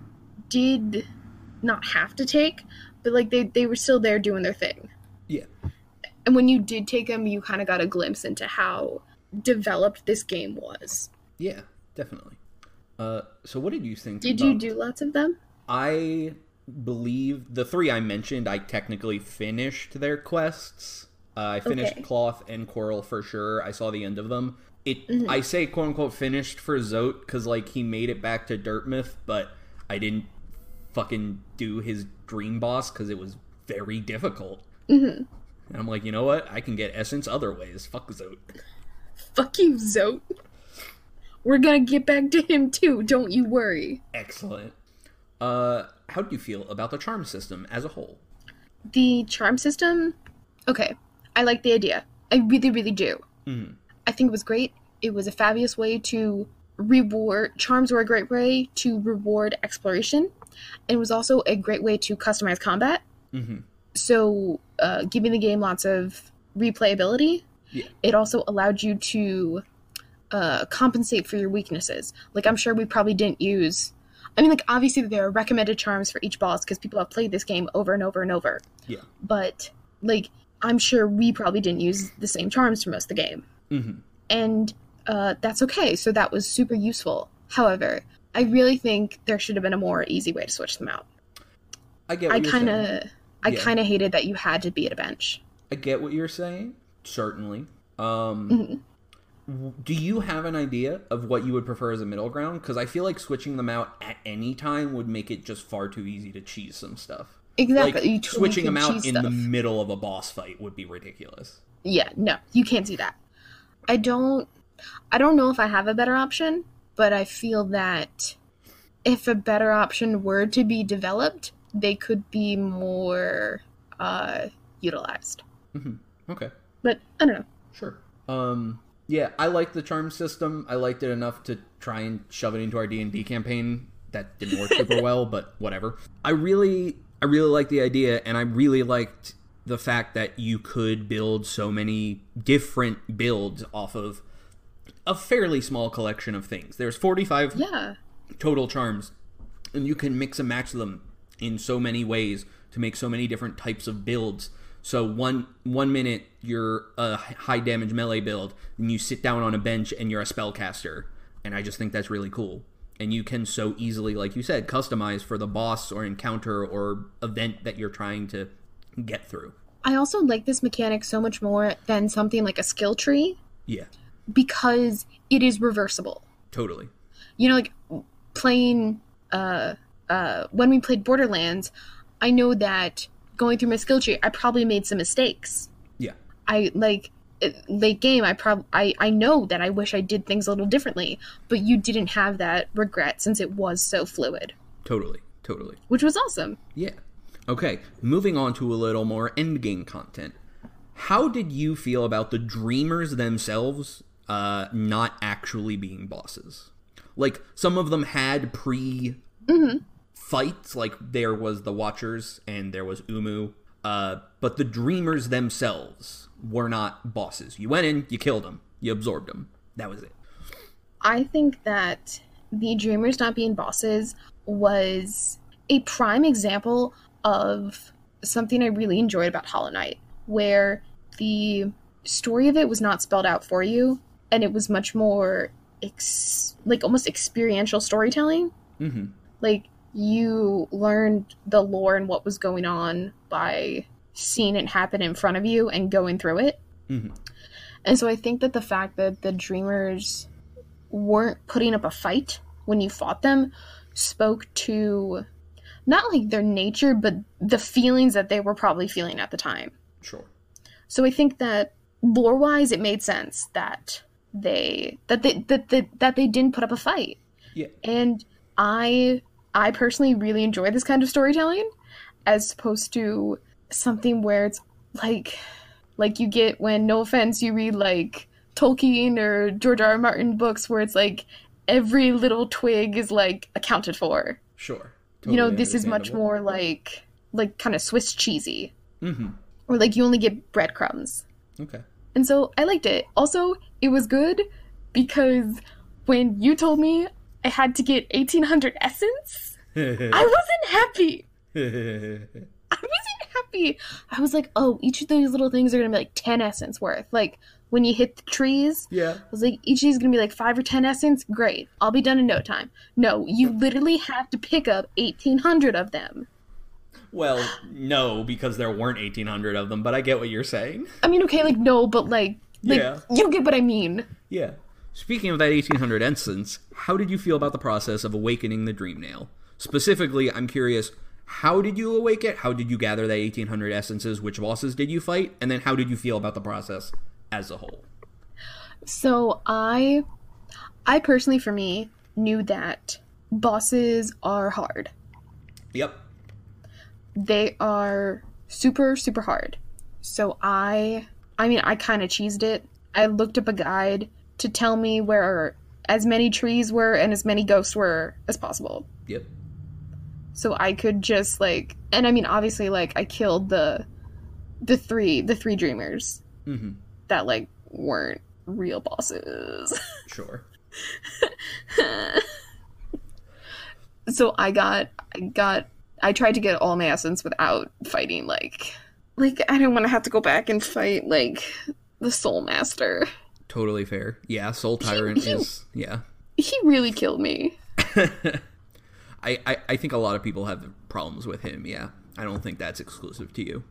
S2: did not have to take, but like they they were still there doing their thing.
S3: Yeah.
S2: And when you did take them, you kind of got a glimpse into how developed this game was.
S3: Yeah, definitely. Uh, so what did you think?
S2: Did you do lots of them?
S3: I believe the three I mentioned, I technically finished their quests. Uh, I finished
S2: Okay.
S3: Cloth and Quirrel for sure. I saw the end of them. It,
S2: Mm-hmm.
S3: I say quote unquote finished for Zote because like he made it back to Dirtmouth, but I didn't fucking do his dream boss because it was very difficult.
S2: Mm-hmm.
S3: And I'm like, you know what? I can get essence other ways. Fuck Zote.
S2: Fuck you, Zote. We're gonna get back to him too. Don't you worry.
S3: Excellent. Uh, how do you feel about the charm system as a whole?
S2: the charm system okay i like the idea i really really do
S3: Mhm.
S2: i think it was great it was a fabulous way to reward charms were a great way to reward exploration and it was also a great way to customize combat
S3: Mm-hmm.
S2: so uh, giving the game lots of replayability
S3: Yeah.
S2: it also allowed you to uh, compensate for your weaknesses like i'm sure we probably didn't use i mean like obviously there are recommended charms for each boss because people have played this game over and over and over
S3: Yeah.
S2: but like i'm sure we probably didn't use the same charms for most of the game
S3: Mm-hmm.
S2: and uh, that's okay so that was super useful however i really think there should have been a more easy way to switch them out
S3: I get. What
S2: i kind of i
S3: Yeah.
S2: kind of hated that you had to be at a bench
S3: I get what you're saying. Certainly. Um,
S2: Mhm.
S3: Do you have an idea of what you would prefer as a middle ground? Because I feel like switching them out at any time would make it just far too easy to cheese some stuff.
S2: Exactly
S3: Like switching them out in
S2: stuff.
S3: the middle of a boss fight would be ridiculous.
S2: yeah no you can't do that i don't i don't know if i have a better option but i feel that if a better option were to be developed they could be more uh utilized Mm-hmm.
S3: Okay.
S2: but i don't know
S3: Sure. Um, yeah, I liked the charm system. I liked it enough to try and shove it into our D and D campaign. That didn't work super well, but whatever. I really, I really like the idea, and I really liked the fact that you could build so many different builds off of a fairly small collection of things. There's 45
S2: Yeah.
S3: total charms, and you can mix and match them in so many ways to make so many different types of builds. So one one minute you're a high damage melee build, and you sit down on a bench and you're a spellcaster, and I just think that's really cool. And you can so easily, like you said, customize for the boss or encounter or event that you're trying to get through.
S2: I also like this mechanic so much more than something like a skill tree
S3: Yeah,
S2: because it is reversible.
S3: totally.
S2: You know, like playing uh uh when we played Borderlands, I know that going through my skill tree, I probably made some mistakes.
S3: Yeah,
S2: I like late game I prob I I know that I wish I did things a little differently, but you didn't have that regret since it was so fluid,
S3: totally, totally.
S2: which was awesome.
S3: Yeah. Okay, moving on to a little more end game content. How did you feel about the dreamers themselves uh, not actually being bosses? Like, some of them had pre fights, like, there was the Watchers and there was Uumuu, uh, but the dreamers themselves were not bosses. You went in, you killed them, you absorbed them. That was it.
S2: I think that the Dreamers not being bosses was a prime example of something I really enjoyed about Hollow Knight, where the story of it was not spelled out for you, and it was much more ex- like almost experiential storytelling.
S3: Mm-hmm.
S2: Like you learned the lore and what was going on by seeing it happen in front of you and going through it.
S3: Mhm.
S2: And so I think that the fact that the dreamers weren't putting up a fight when you fought them spoke to not like their nature, but the feelings that they were probably feeling at the time.
S3: Sure.
S2: So I think that lore wise, it made sense that they that they that, that that they didn't put up a fight.
S3: Yeah.
S2: And I I personally really enjoy this kind of storytelling as opposed to something where it's like like you get when no offense you read like Tolkien or George R. R. Martin books where it's like every little twig is like accounted for.
S3: Sure.
S2: you know, this is much more like like kind of Swiss cheesy.
S3: Mm-hmm.
S2: Or like you only get breadcrumbs.
S3: Okay.
S2: And so I liked it. Also, it was good because when you told me I had to get 1800 essence, I wasn't happy. I wasn't happy. I was like, oh, each of these little things are going to be like 10 essence worth. Like when you hit the trees,
S3: yeah.
S2: I was like, each of these is going to be like 5 or 10 essence. Great. I'll be done in no time. No, you literally have to pick up 1800 of them.
S3: Well, no, because there weren't 1,800 of them, but I get what you're saying.
S2: I mean, okay, like, no, but like, like
S3: Yeah.
S2: you get what I mean.
S3: Yeah. Speaking of that 1800 essence, how did you feel about the process of awakening the Dream Nail? Specifically, I'm curious, how did you awake it? How did you gather that 1800 essences? Which bosses did you fight? And then how did you feel about the process as a whole?
S2: So I I personally for me knew that bosses are hard.
S3: Yep.
S2: They are super super hard. So I I mean I kind of cheesed it. I looked up a guide to tell me where as many trees were and as many ghosts were as possible.
S3: Yep.
S2: So I could just like and I mean obviously like I killed the the three the three dreamers
S3: Mm-hmm.
S2: that like weren't real bosses.
S3: Sure.
S2: so I got I got I tried to get all my essence without fighting like like I don't want to have to go back and fight like the soul master.
S3: Totally fair. Yeah, Soul Tyrant is. Yeah.
S2: He really killed me.
S3: I, I, I think a lot of people have problems with him, yeah. I don't think that's exclusive to you.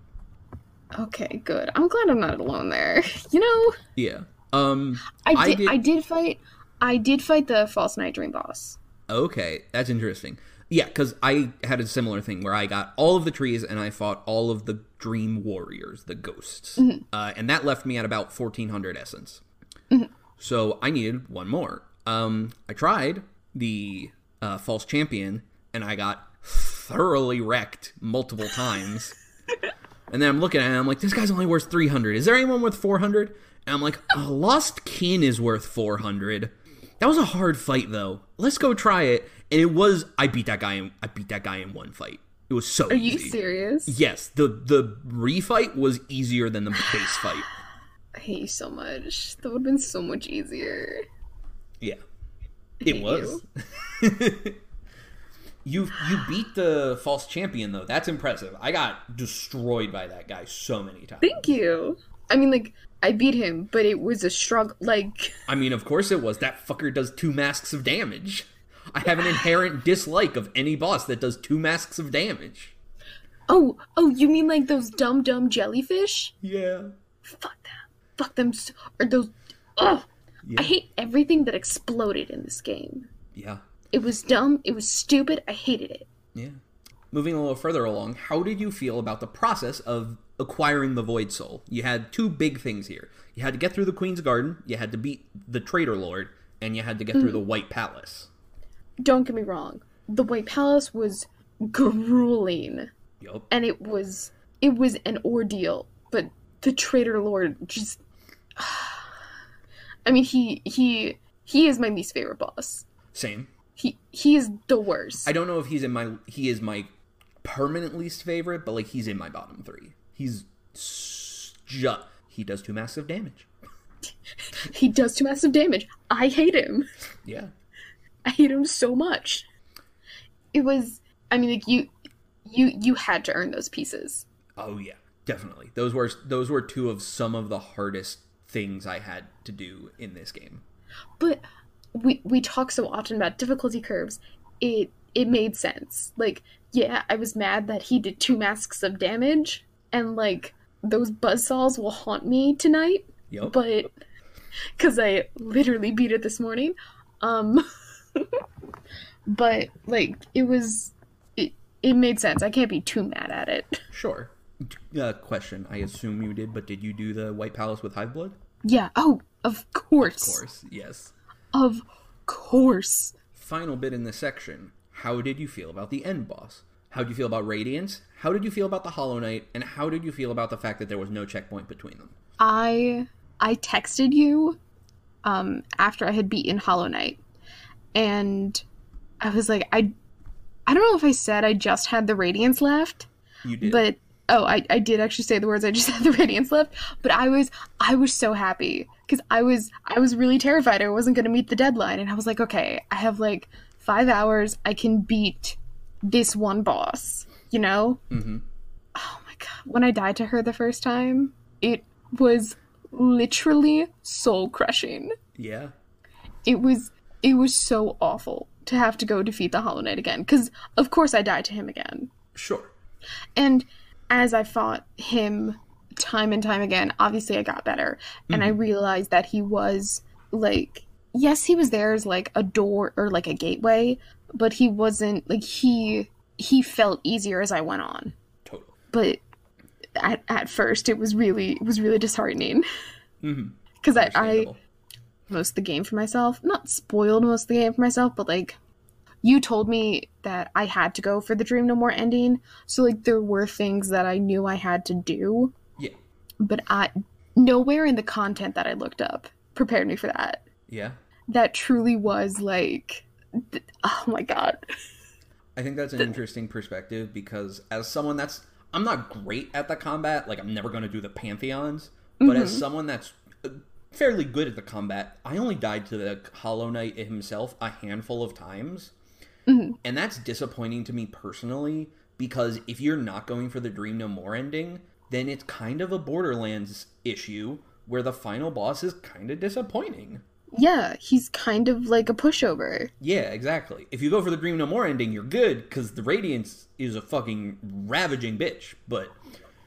S2: Okay, good. I'm glad I'm not alone there. You know,
S3: Yeah. Um
S2: I
S3: I
S2: did
S3: did-
S2: I did fight I did fight the False Knight dream boss.
S3: Okay, that's interesting. Yeah, because I had a similar thing where I got all of the trees and I fought all of the dream warriors, the ghosts, uh, and that left me at about fourteen hundred essence. So I needed one more. Um, I tried the uh, false champion and I got thoroughly wrecked multiple times. and then I'm looking at it and I'm like, this guy's only worth 300. Is there anyone worth 400? And I'm like, oh, Lost Kin is worth 400. That was a hard fight though. Let's go try it. And it was I beat that guy in I beat that guy in one fight. It was so
S2: Are you serious?
S3: Yes, the the refight was easier than the base fight.
S2: I hate you so much. That would have been so much easier.
S3: Yeah. It was. you you beat the false champion though. That's impressive. I got destroyed by that guy so many times.
S2: Thank you. I mean, like, I beat him, but it was a struggle. Like,
S3: I mean, of course it was. That fucker does two masks of damage. I have an inherent dislike of any boss that does two masks of damage.
S2: oh, oh, you mean like those dumb, dumb jellyfish?
S3: Yeah.
S2: Fuck them. Fuck them. So, or those. Ugh.
S3: Yeah.
S2: I hate everything that exploded in this game.
S3: Yeah.
S2: It was dumb. It was stupid. I hated it.
S3: Yeah. Moving a little further along, how did you feel about the process of acquiring the Void Soul? You had two big things here. You had to get through the Queen's Garden, you had to beat the Traitor Lord, and you had to get through mm. the White Palace.
S2: Don't get me wrong. The White Palace was grueling,
S3: Yup.
S2: and it was it was an ordeal. But the Traitor Lord just. I mean, he he he is my least favorite boss.
S3: Same.
S2: He he is the worst.
S3: I don't know if he's in my he is my permanent least favorite, but like he's in my bottom three. He's just he does two massive damage.
S2: He does too massive damage. I hate him.
S3: Yeah.
S2: I hate him so much. It was I mean like you you you had to earn those pieces.
S3: Oh yeah, definitely. Those were those were two of some of the hardest things I had to do in this game.
S2: But we we talk so often about difficulty curves. It it made sense. Like, yeah, I was mad that he did two masks of damage and like those buzzsaws will haunt me tonight,
S3: Yup.
S2: but cuz I literally beat it this morning. Um but like it was it, it made sense. I can't be too mad at it.
S3: Sure. Uh, question. I assume you did, but did you do the White Palace with Hive Blood?
S2: Yeah, oh, of course.
S3: Of course. Yes.
S2: Of course.
S3: Final bit in this section. How did you feel about the end boss? How did you feel about Radiance? How did you feel about the Hollow Knight? And how did you feel about the fact that there was no checkpoint between them?
S2: I I texted you um after I had beaten Hollow Knight and I was like I I don't know if I said I just had the radiance left,
S3: You did.
S2: but oh I, I did actually say the words I just had the radiance left, but I was I was so happy because I was I was really terrified I wasn't gonna meet the deadline and I was like, okay, I have like five hours, I can beat this one boss, you know?
S3: mm-hmm.
S2: oh my god when i died to her the first time it was literally soul crushing
S3: Yeah.
S2: it was it was so awful to have to go defeat the hollow knight again because of course i died to him again
S3: Sure.
S2: and as i fought him time and time again obviously i got better. And i mm-hmm. realized that he was like yes he was there as like a door or like a gateway but he wasn't like he he felt easier as i went on.
S3: Totally.
S2: but at, at first it was really it was really disheartening.
S3: Mm-hmm.
S2: Because I, I most of the game for myself not spoiled most of the game for myself but like you told me that i had to go for the dream no more ending so like there were things that i knew i had to do
S3: Yeah.
S2: but i nowhere in the content that i looked up prepared me for that
S3: Yeah.
S2: that truly was like th- oh my god
S3: I think that's an interesting perspective because as someone that's I'm not great at the combat, like I'm never going to do the pantheons, but as someone that's uh, fairly good at the combat, I only died to the Hollow Knight himself a handful of times. Mm-hmm. And that's disappointing to me personally because if you're not going for the Dream No More ending, then it's kind of a Borderlands issue where the final boss is kind of disappointing.
S2: yeah he's kind of like a pushover
S3: Yeah, exactly. If you go for the Dream No More ending, you're good because the Radiance is a fucking ravaging bitch. But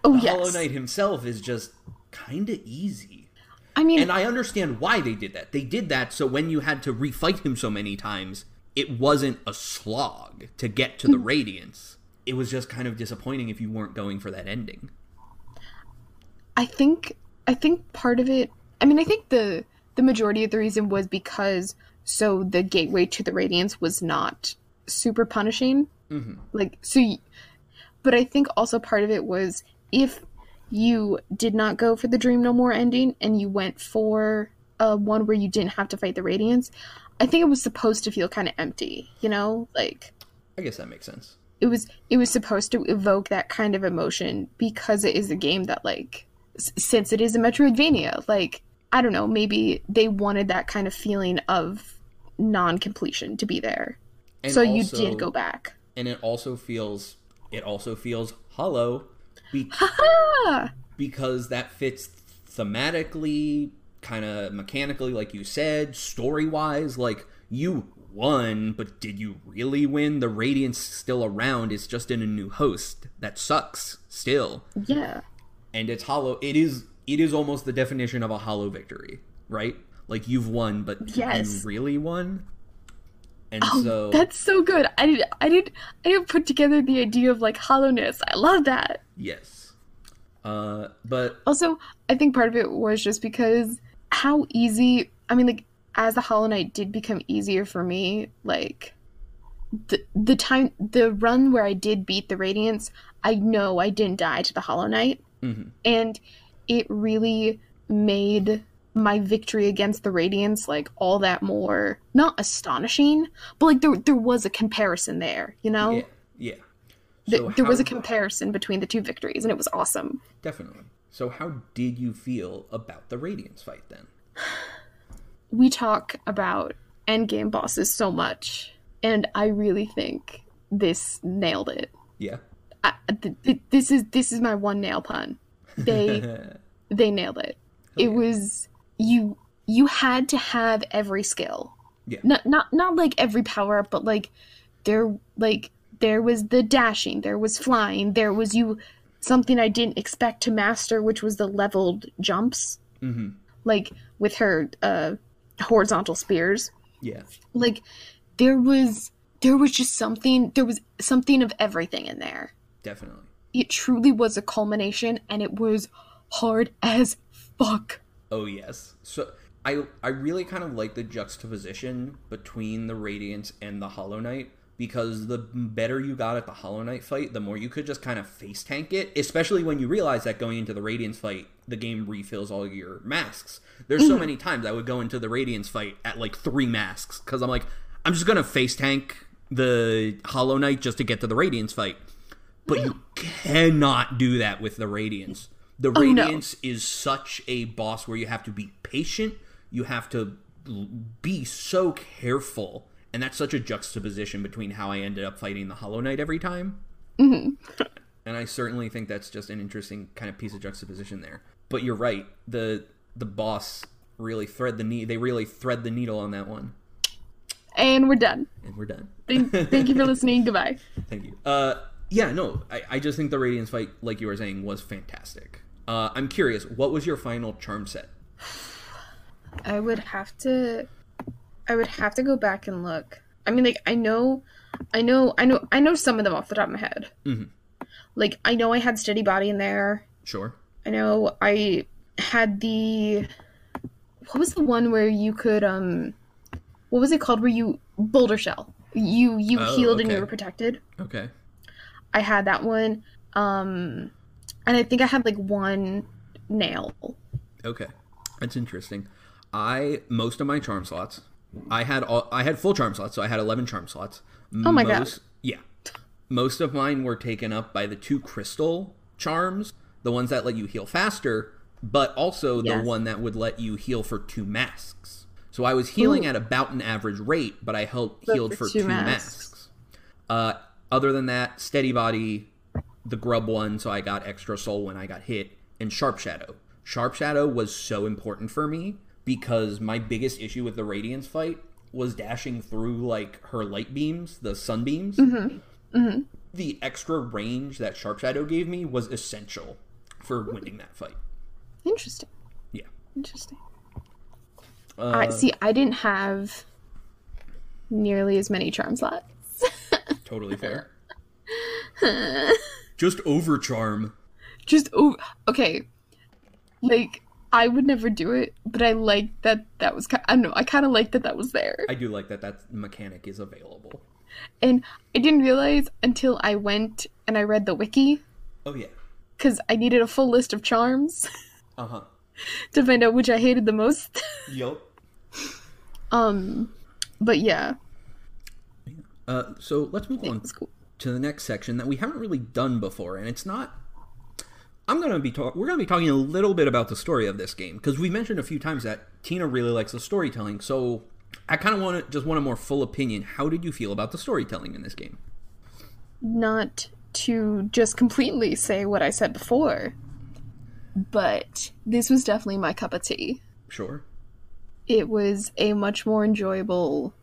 S2: oh yes
S3: Hollow Knight himself is just kind of easy.
S2: i mean
S3: And I understand why they did that. They did that so when you had to refight him so many times, it wasn't a slog to get to the Radiance. It was just kind of disappointing if you weren't going for that ending.
S2: I think I think part of it. I mean, I think the the majority of the reason was because so the gateway to the radiance was not super punishing.
S3: hmm
S2: Like so, y- but I think also part of it was if you did not go for the dream no more ending and you went for uh, one where you didn't have to fight the radiance. I think it was supposed to feel kind of empty, you know, like
S3: I guess that makes sense.
S2: it was it was supposed to evoke that kind of emotion because it is a game that like s- since it is a metroidvania like i don't know maybe they wanted that kind of feeling of non-completion to be there.
S3: And
S2: so you did go back.
S3: and it also feels it also feels hollow be- because that fits thematically kind of mechanically like you said story wise like you won but did you really win the radiance still around it's just in a new host that sucks still
S2: yeah.
S3: and it's hollow it is it is almost the definition of a hollow victory right like you've won but
S2: Yes.
S3: you really won and
S2: Oh,
S3: so
S2: that's so good. I did. I did. I didn't put together the idea of like hollowness. I love that.
S3: yes uh but
S2: Also, I think part of it was just because how easy. I mean, like as the Hollow Knight did become easier for me. Like the the time the run where I did beat the Radiance, I know I didn't die to the Hollow Knight,
S3: mhm.
S2: and it really made my victory against the Radiance like all that more not astonishing, but like there there was a comparison there. You know,
S3: yeah So
S2: there was a comparison between the two victories, and it was awesome.
S3: Definitely. So, how did you feel about the Radiance fight then?
S2: we talk about endgame bosses so much, and I really think this nailed it.
S3: Yeah.
S2: I, th- th- this is this is my one nail pun. They they nailed it. It was you you had to have every skill.
S3: Yeah.
S2: Not not not like every power up, but like there like there was the dashing, there was flying, there was you something I didn't expect to master, which was the leveled jumps.
S3: hmm
S2: Like with her uh horizontal spears.
S3: Yeah.
S2: like there was there was just something there was something of everything in there
S3: Definitely.
S2: it truly was a culmination and it was hard as fuck
S3: Oh yes. So I I really kind of like the juxtaposition between the Radiance and the Hollow Knight because the better you got at the Hollow Knight fight, the more you could just kind of face tank it, especially when you realize that going into the Radiance fight, the game refills all your masks. There's so mm. many times I would go into the Radiance fight at like 3 masks cuz I'm like I'm just going to face tank the Hollow Knight just to get to the Radiance fight. But you cannot do that with the Radiance. The
S2: Oh, no.
S3: Radiance is such a boss where you have to be patient, you have to be so careful, and that's such a juxtaposition between how I ended up fighting the Hollow Knight every time.
S2: Mm-hmm.
S3: And I certainly think that's just an interesting kind of piece of juxtaposition there. But you're right, the the boss really thread the ne- they really thread the needle on that one,
S2: and we're done
S3: and we're done.
S2: thank, thank you for listening goodbye
S3: Thank you. Uh, yeah, no, I, I just think the Radiance fight, like you were saying, was fantastic. Uh, I'm curious, what was your final charm set?
S2: i would have to i would have to go back and look i mean like i know i know i know i know some of them off the top of my head
S3: Mhm.
S2: like i know i had steady body in there
S3: Sure.
S2: I know I had the what was the one where you could um what was it called where you Baldur Shell you you
S3: Oh,
S2: healed and you were protected
S3: Okay.
S2: i had that one um and i think i had like one nail
S3: Okay. That's interesting. I most of my charm slots, I had all, I had full charm slots, so I had 11 charm slots.
S2: Oh my God.
S3: Yeah. Most of mine were taken up by the two crystal charms, the ones that let you heal faster, but also the one that would let you heal for two masks. So I was healing
S2: Ooh.
S3: at about an average rate, but I held,
S2: But
S3: healed
S2: for
S3: for
S2: two
S3: two
S2: masks.
S3: masks. Uh, other than that, steady body, the grub one, so I got extra soul when I got hit, and sharp shadow. Sharp shadow was so important for me because my biggest issue with the radiance fight was dashing through like her light beams, the sunbeams. The extra range that sharp shadow gave me was essential for winning that fight.
S2: interesting
S3: Yeah.
S2: interesting
S3: Uh,
S2: i see i didn't have nearly as many charm slots
S3: totally fair. Just over charm.
S2: just oh okay like i would never do it but i like that that was i don't know i kind of like that that was there
S3: I do like that that mechanic is available.
S2: and i didn't realize until i went and i read the wiki
S3: Oh yeah.
S2: because i needed a full list of charms
S3: Uh huh.
S2: to find out which i hated the most
S3: Yup.
S2: um but yeah
S3: Uh, so let's move on
S2: cool
S3: to the next section that we haven't really done before, and it's not. I'm gonna be talk. We're gonna be talking a little bit about the story of this game because we mentioned a few times that Tina really likes the storytelling. So I kind of want to just want a more full opinion. How did you feel about the storytelling in this game?
S2: Not to just completely say what I said before, but this was definitely my cup of tea.
S3: Sure.
S2: It was a much more enjoyable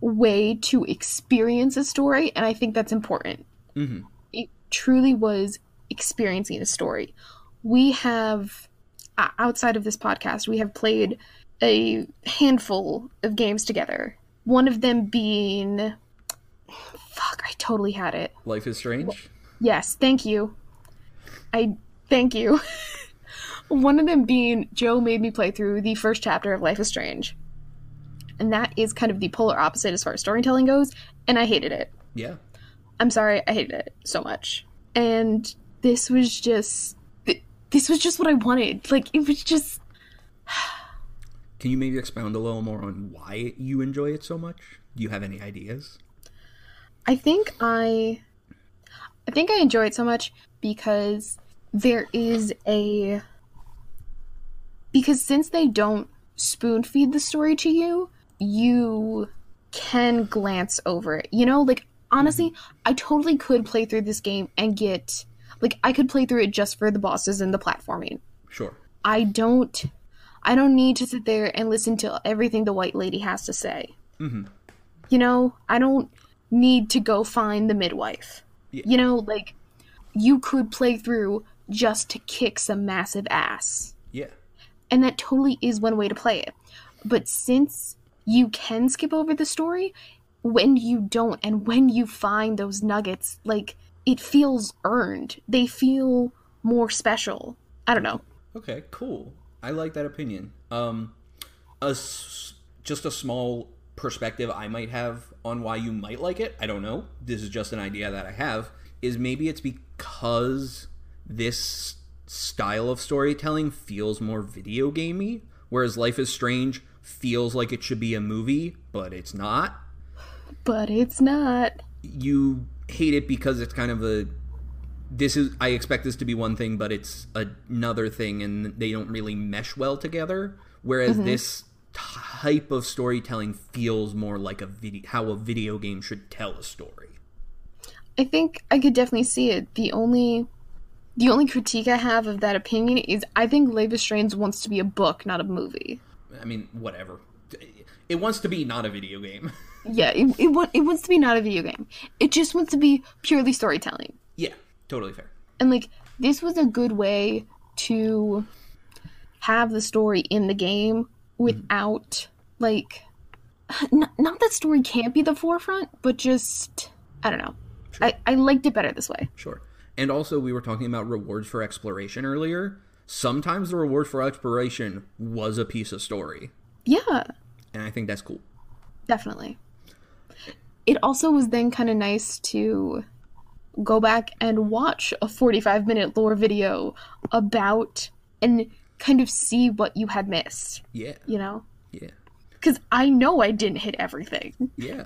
S2: way to experience a story, and I think that's important.
S3: Mhm.
S2: It truly was experiencing a story. We have, outside of this podcast, we have played a handful of games together. One of them being. Fuck, I totally had it.
S3: Life is Strange.
S2: Yes, thank you. I thank you. One of them being Joe made me play through the first chapter of Life is Strange. And that is kind of the polar opposite as far as storytelling goes, and I hated it.
S3: Yeah.
S2: I'm sorry, I hated it so much. And this was just this was just what I wanted. Like it was just
S3: Can you maybe expound a little more on why you enjoy it so much? Do you have any ideas?
S2: I think I I think I enjoy it so much because there is a because since they don't spoon feed the story to you, you can glance over it. You know, like honestly, mm-hmm. I totally could play through this game and get like I could play through it just for the bosses and the platforming.
S3: Sure.
S2: I don't I don't need to sit there and listen to everything the white lady has to say.
S3: Mm-hmm.
S2: You know, I don't need to go find the midwife.
S3: Yeah.
S2: You know, like you could play through just to kick some massive ass.
S3: Yeah.
S2: And that totally is one way to play it. But since you can skip over the story, when you don't and when you find those nuggets, like it feels earned. They feel more special. I don't know.
S3: Okay, cool. I like that opinion. Um, a s- just a small perspective I might have on why you might like it. I don't know. This is just an idea that I have. Is maybe it's because this style of storytelling feels more video gamey, whereas Life is Strange feels like it should be a movie, but it's not.
S2: But it's not.
S3: You hate it because it's kind of a this is I expect this to be one thing, but it's another thing, and they don't really mesh well together. Whereas mm-hmm. this type of storytelling feels more like a video, how a video game should tell a story.
S2: I think I could definitely see it. The only the only critique I have of that opinion is I think is Strange wants to be a book, not a movie.
S3: I mean, whatever. It wants to be not a video game.
S2: Yeah, it, it, wa- it wants to be not a video game. It just wants to be purely storytelling.
S3: yeah, totally fair.
S2: And like this was a good way to have the story in the game without like n- not that story can't be the forefront, but just I don't know. I, I liked it better this way.
S3: Sure. And also, we were talking about rewards for exploration earlier. Sometimes the reward for exploration was a piece of story,
S2: Yeah,
S3: and I think that's cool.
S2: definitely. It also was then kind of nice to go back and watch a 45 minute lore video about and kind of see what you had missed,
S3: Yeah,
S2: you know?
S3: yeah,
S2: Because I know I didn't hit everything.
S3: yeah.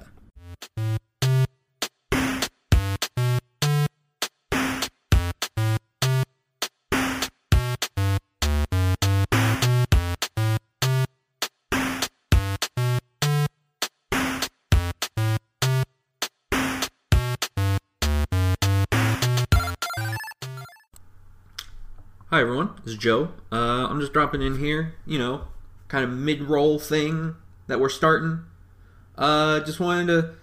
S3: Hi everyone, this is Joe. Uh, I'm just dropping in here, you know, kind of mid-roll thing that we're starting. Uh, just wanted to,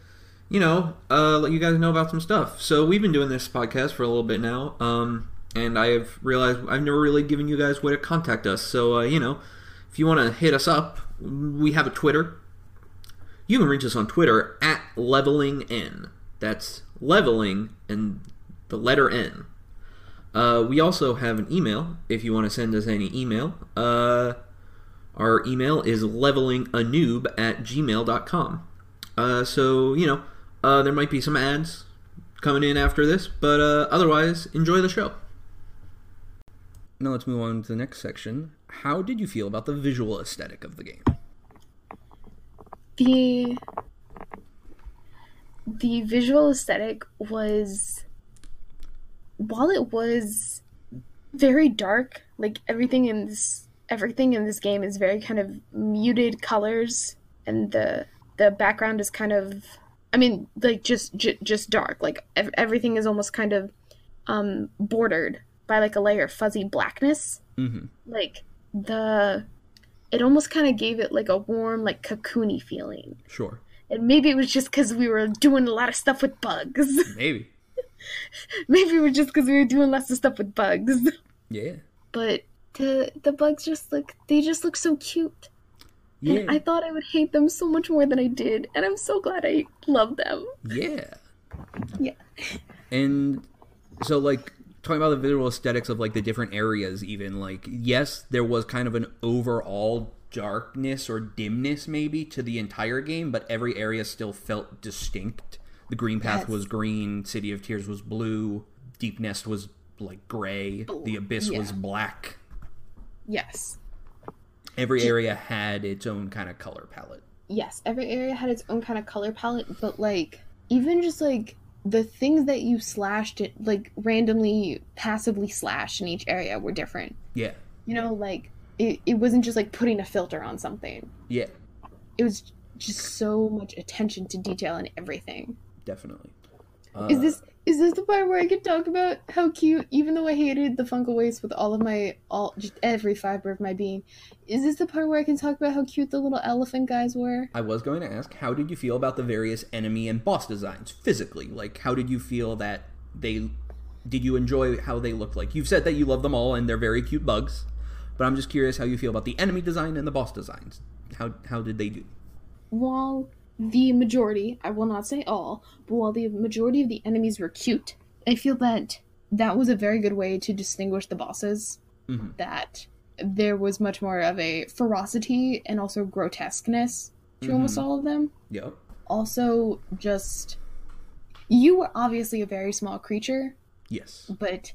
S3: you know, uh, let you guys know about some stuff. So we've been doing this podcast for a little bit now, um, and I have realized I've never really given you guys way to contact us. So uh, you know, if you want to hit us up, we have a Twitter. You can reach us on Twitter at leveling n. That's leveling and the letter n. Uh, we also have an email if you want to send us any email. Uh, our email is levelinganoob at gmail.com. Uh, so, you know, uh, there might be some ads coming in after this, but uh, otherwise, enjoy the show. Now let's move on to the next section. How did you feel about the visual aesthetic of the game?
S2: The the visual aesthetic was while it was very dark, like everything in this everything in this game is very kind of muted colors and the the background is kind of I mean like just j- just dark. Like ev- everything is almost kind of um bordered by like a layer of fuzzy blackness.
S3: Mm-hmm.
S2: Like the it almost kind of gave it like a warm like cocoony feeling.
S3: Sure.
S2: And maybe it was just cuz we were doing a lot of stuff with bugs.
S3: Maybe.
S2: maybe it was just cuz we were doing lots of stuff with bugs.
S3: Yeah.
S2: But the the bugs just look they just look so cute.
S3: Yeah.
S2: And I thought I would hate them so much more than I did, and I'm so glad I love them.
S3: Yeah.
S2: Yeah.
S3: And so like talking about the visual aesthetics of like the different areas even like yes, there was kind of an overall darkness or dimness maybe to the entire game, but every area still felt distinct. The green path
S2: Yes.
S3: was green, City of Tears was blue, Deep Nest was like gray, the abyss was black.
S2: Yes.
S3: Every area had its own kind of color palette.
S2: Yes, every area had its own kind of color palette, but like even just like the things that you slashed it like randomly passively slashed in each area were different.
S3: Yeah.
S2: You know, like it, it wasn't just like putting a filter on something.
S3: Yeah,
S2: It was just so much attention to detail in everything.
S3: Definitely.
S2: Is
S3: Uh,
S2: this is this the part where I can talk about how cute, even though I hated the Fungal Waste with all of my all just every fiber of my being? Is this the part where I can talk about how cute the little elephant guys were?
S3: I was going to ask, how did you feel about the various enemy and boss designs physically? Like, how did you feel that they. Did you enjoy how they looked like? You've said that you love them all and they're very cute bugs, but I'm just curious how you feel about the enemy design and the boss designs. How, how did they do?
S2: While the majority, I will not say all, but while the majority of the enemies were cute, I feel that that was a very good way to distinguish the bosses.
S3: Mhm.
S2: That there was much more of a ferocity and also grotesqueness to almost all of them.
S3: Yep.
S2: also just you were obviously a very small creature
S3: Yes.
S2: but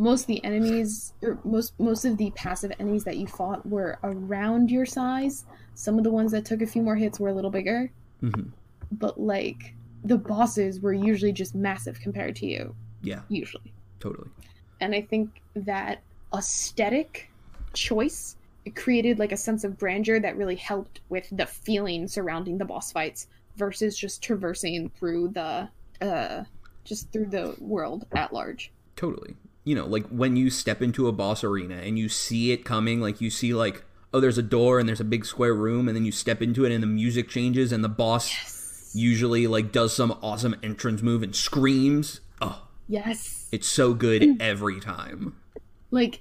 S2: most of the enemies or most most of the passive enemies that you fought were around your size. Some of the ones that took a few more hits were a little bigger.
S3: Hmm
S2: but like the bosses were usually just massive compared to you.
S3: Yeah,
S2: usually.
S3: Totally.
S2: and i think that aesthetic choice it created like a sense of grandeur that really helped with the feeling surrounding the boss fights versus just traversing through the uh just through the world at large.
S3: Totally. You know, like when you step into a boss arena and you see it coming, like you see like oh there's a door and there's a big square room and then you step into it and the music changes and the boss usually like does some awesome entrance move and screams. Oh,
S2: yes.
S3: It's so good mm. every time.
S2: like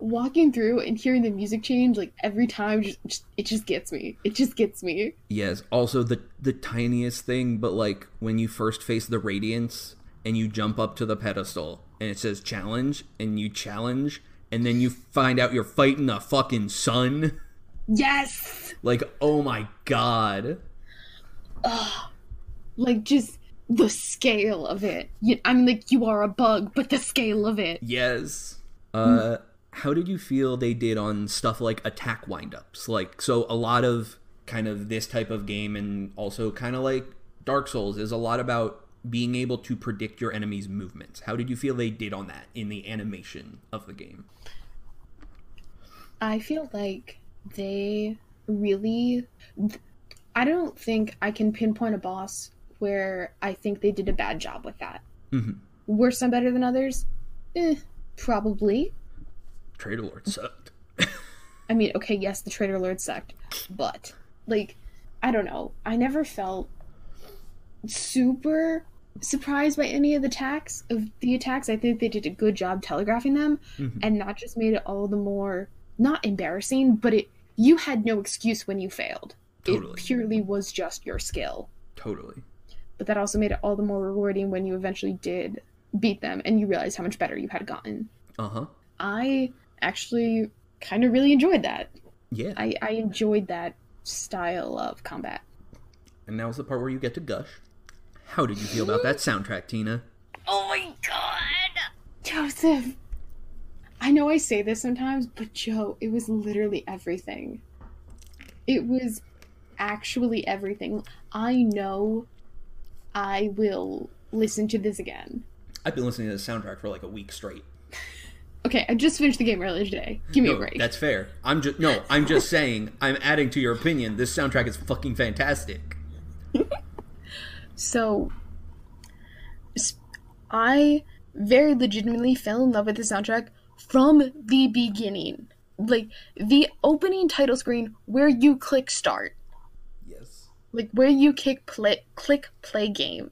S2: walking through and hearing the music change like every time just, just it just gets me. It just gets me.
S3: Yes, also the the tiniest thing, but like when you first face the radiance and you jump up to the pedestal and it says challenge and you challenge and then you find out you're fighting the fucking sun.
S2: yes
S3: Like, oh my god.
S2: like just the scale of it i mean like you are a bug but the scale of it
S3: Yes. Uh how did you feel they did on stuff like attack windups? Like so a lot of kind of this type of game and also kind of like Dark Souls is a lot about being able to predict your enemy's movements. How did you feel they did on that in the animation of the game?
S2: i feel like they really i don't think i can pinpoint a boss where i think they did a bad job with that
S3: Mhm.
S2: were some better than others eh, probably
S3: Traitor Lord sucked.
S2: I mean, okay, yes, the Traitor Lord sucked, but like, I don't know. I never felt super surprised by any of the attacks of the attacks. I think they did a good job telegraphing them,
S3: Mhm.
S2: and not just made it all the more not embarrassing, but it you had no excuse when you failed.
S3: Totally.
S2: It purely was just your skill.
S3: Totally.
S2: But that also made it all the more rewarding when you eventually did beat them and you realized how much better you had gotten.
S3: Uh-huh.
S2: I actually kind of really enjoyed that.
S3: Yeah.
S2: I, I enjoyed that style of combat.
S3: And now's the part where you get to gush. How did you feel about that soundtrack, Tina?
S2: Oh my god! Joseph! I know I say this sometimes, but Joe, it was literally everything. It was actually everything. I know I will listen to this again.
S3: I've been listening to the soundtrack for like a week straight.
S2: Okay, I just finished the game earlier today. Give me a break.
S3: that's fair. I'm just no. I'm just saying. I'm adding to your opinion. This soundtrack is fucking fantastic.
S2: So, I very legitimately fell in love with the soundtrack from the beginning. Like, the opening title screen where you click start,
S3: Yes.
S2: like where you kick play, click play game.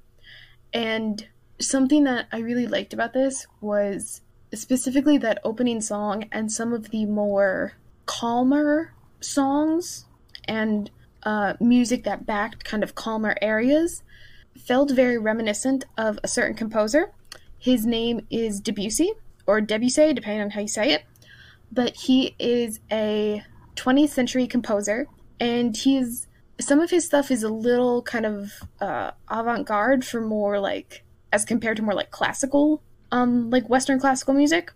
S2: And something that I really liked about this was specifically that opening song and some of the more calmer songs and uh, music that backed kind of calmer areas felt very reminiscent of a certain composer. His name is Debussy, or Debussy, depending on how you say it. But he is a 20th century composer, and he's some of his stuff is a little kind of uh, avant-garde for more like as compared to more like classical, um, like Western classical music.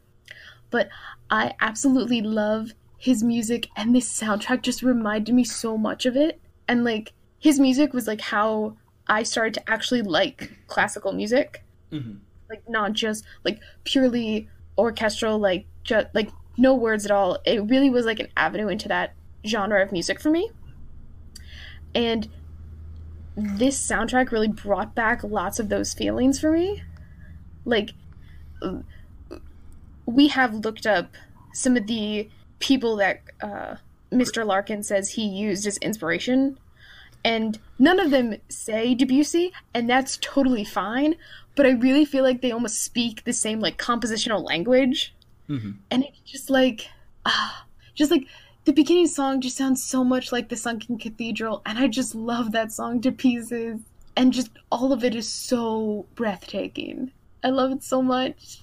S2: But I absolutely love his music, and this soundtrack just reminded me so much of it. And like his music was like how I started to actually like classical music,
S3: Mhm.
S2: like not just like purely orchestral, like just like no words at all. It really was like an avenue into that genre of music for me. And this soundtrack really brought back lots of those feelings for me. Like, we have looked up some of the people that uh, Mr. Larkin says he used as inspiration, and none of them say Debussy, and that's totally fine. But I really feel like they almost speak the same like compositional language,
S3: Mhm.
S2: and it's just like, ah, just like the beginning song just sounds so much like the Sunken Cathedral, and I just love that song to pieces. And just all of it is so breathtaking. I love it so much.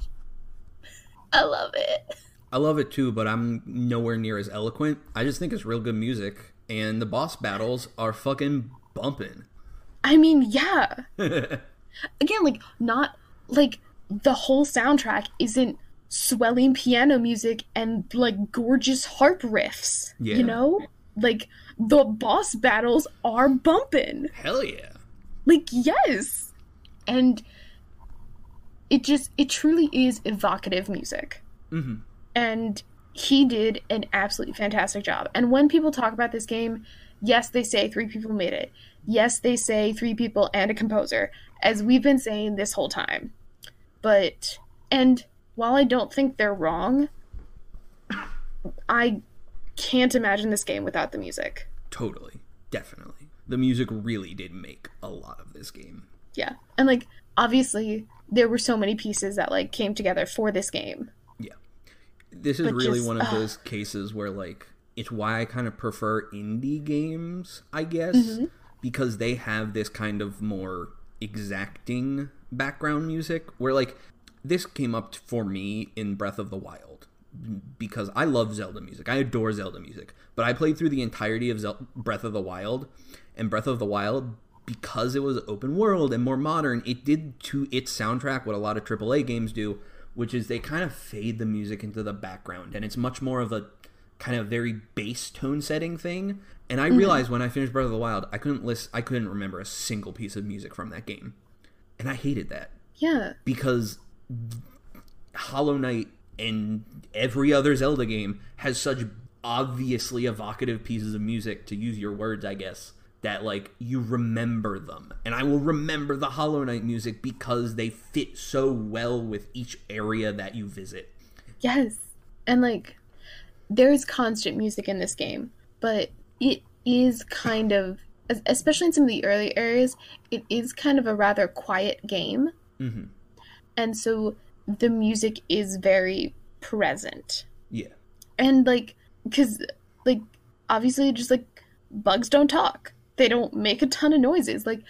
S2: I love it.
S3: I love it too, but I'm nowhere near as eloquent. I just think it's real good music, and the boss battles are fucking bumping.
S2: I mean, yeah. Again, like, not like the whole soundtrack isn't swelling piano music and like gorgeous harp riffs.
S3: Yeah.
S2: You know? Like, the boss battles are bumping.
S3: Hell yeah.
S2: Like, yes. And it just, it truly is evocative music.
S3: Mhm.
S2: And he did an absolutely fantastic job. And when people talk about this game, yes, they say three people made it. Yes, they say three people and a composer, as we've been saying this whole time. But, and while I don't think they're wrong, I can't imagine this game without the music.
S3: Totally. Definitely. The music really did make a lot of this game.
S2: Yeah. And like obviously there were so many pieces that like came together for this game.
S3: This is
S2: But
S3: really
S2: just,
S3: one of
S2: ugh.
S3: those cases where like it's why I kind of prefer indie games, I guess,
S2: Mm-hmm.
S3: because they have this kind of more exacting background music where like this came up for me in Breath of the Wild because I love Zelda music. I adore Zelda music, but I played through the entirety of Zel- Breath of the Wild and Breath of the Wild because it was open world and more modern, it did to its soundtrack what a lot of AAA games do, which is they kind of fade the music into the background and it's much more of a kind of very bass tone setting thing. And I mm-hmm. realized when I finished Breath of the Wild, I couldn't list I couldn't remember a single piece of music from that game. And I hated that
S2: Yeah.
S3: because Hollow Knight and every other Zelda game has such obviously evocative pieces of music to use your words, I guess, that like you remember them. And I will remember the Hollow Knight music because they fit so well with each area that you visit.
S2: Yes. And like there is constant music in this game, but it is kind of especially in some of the early areas, it is kind of a rather quiet game.
S3: Mm-hmm.
S2: And so the music is very present.
S3: Yeah.
S2: And like cuz like obviously just like bugs don't talk. They don't make a ton of noises. Like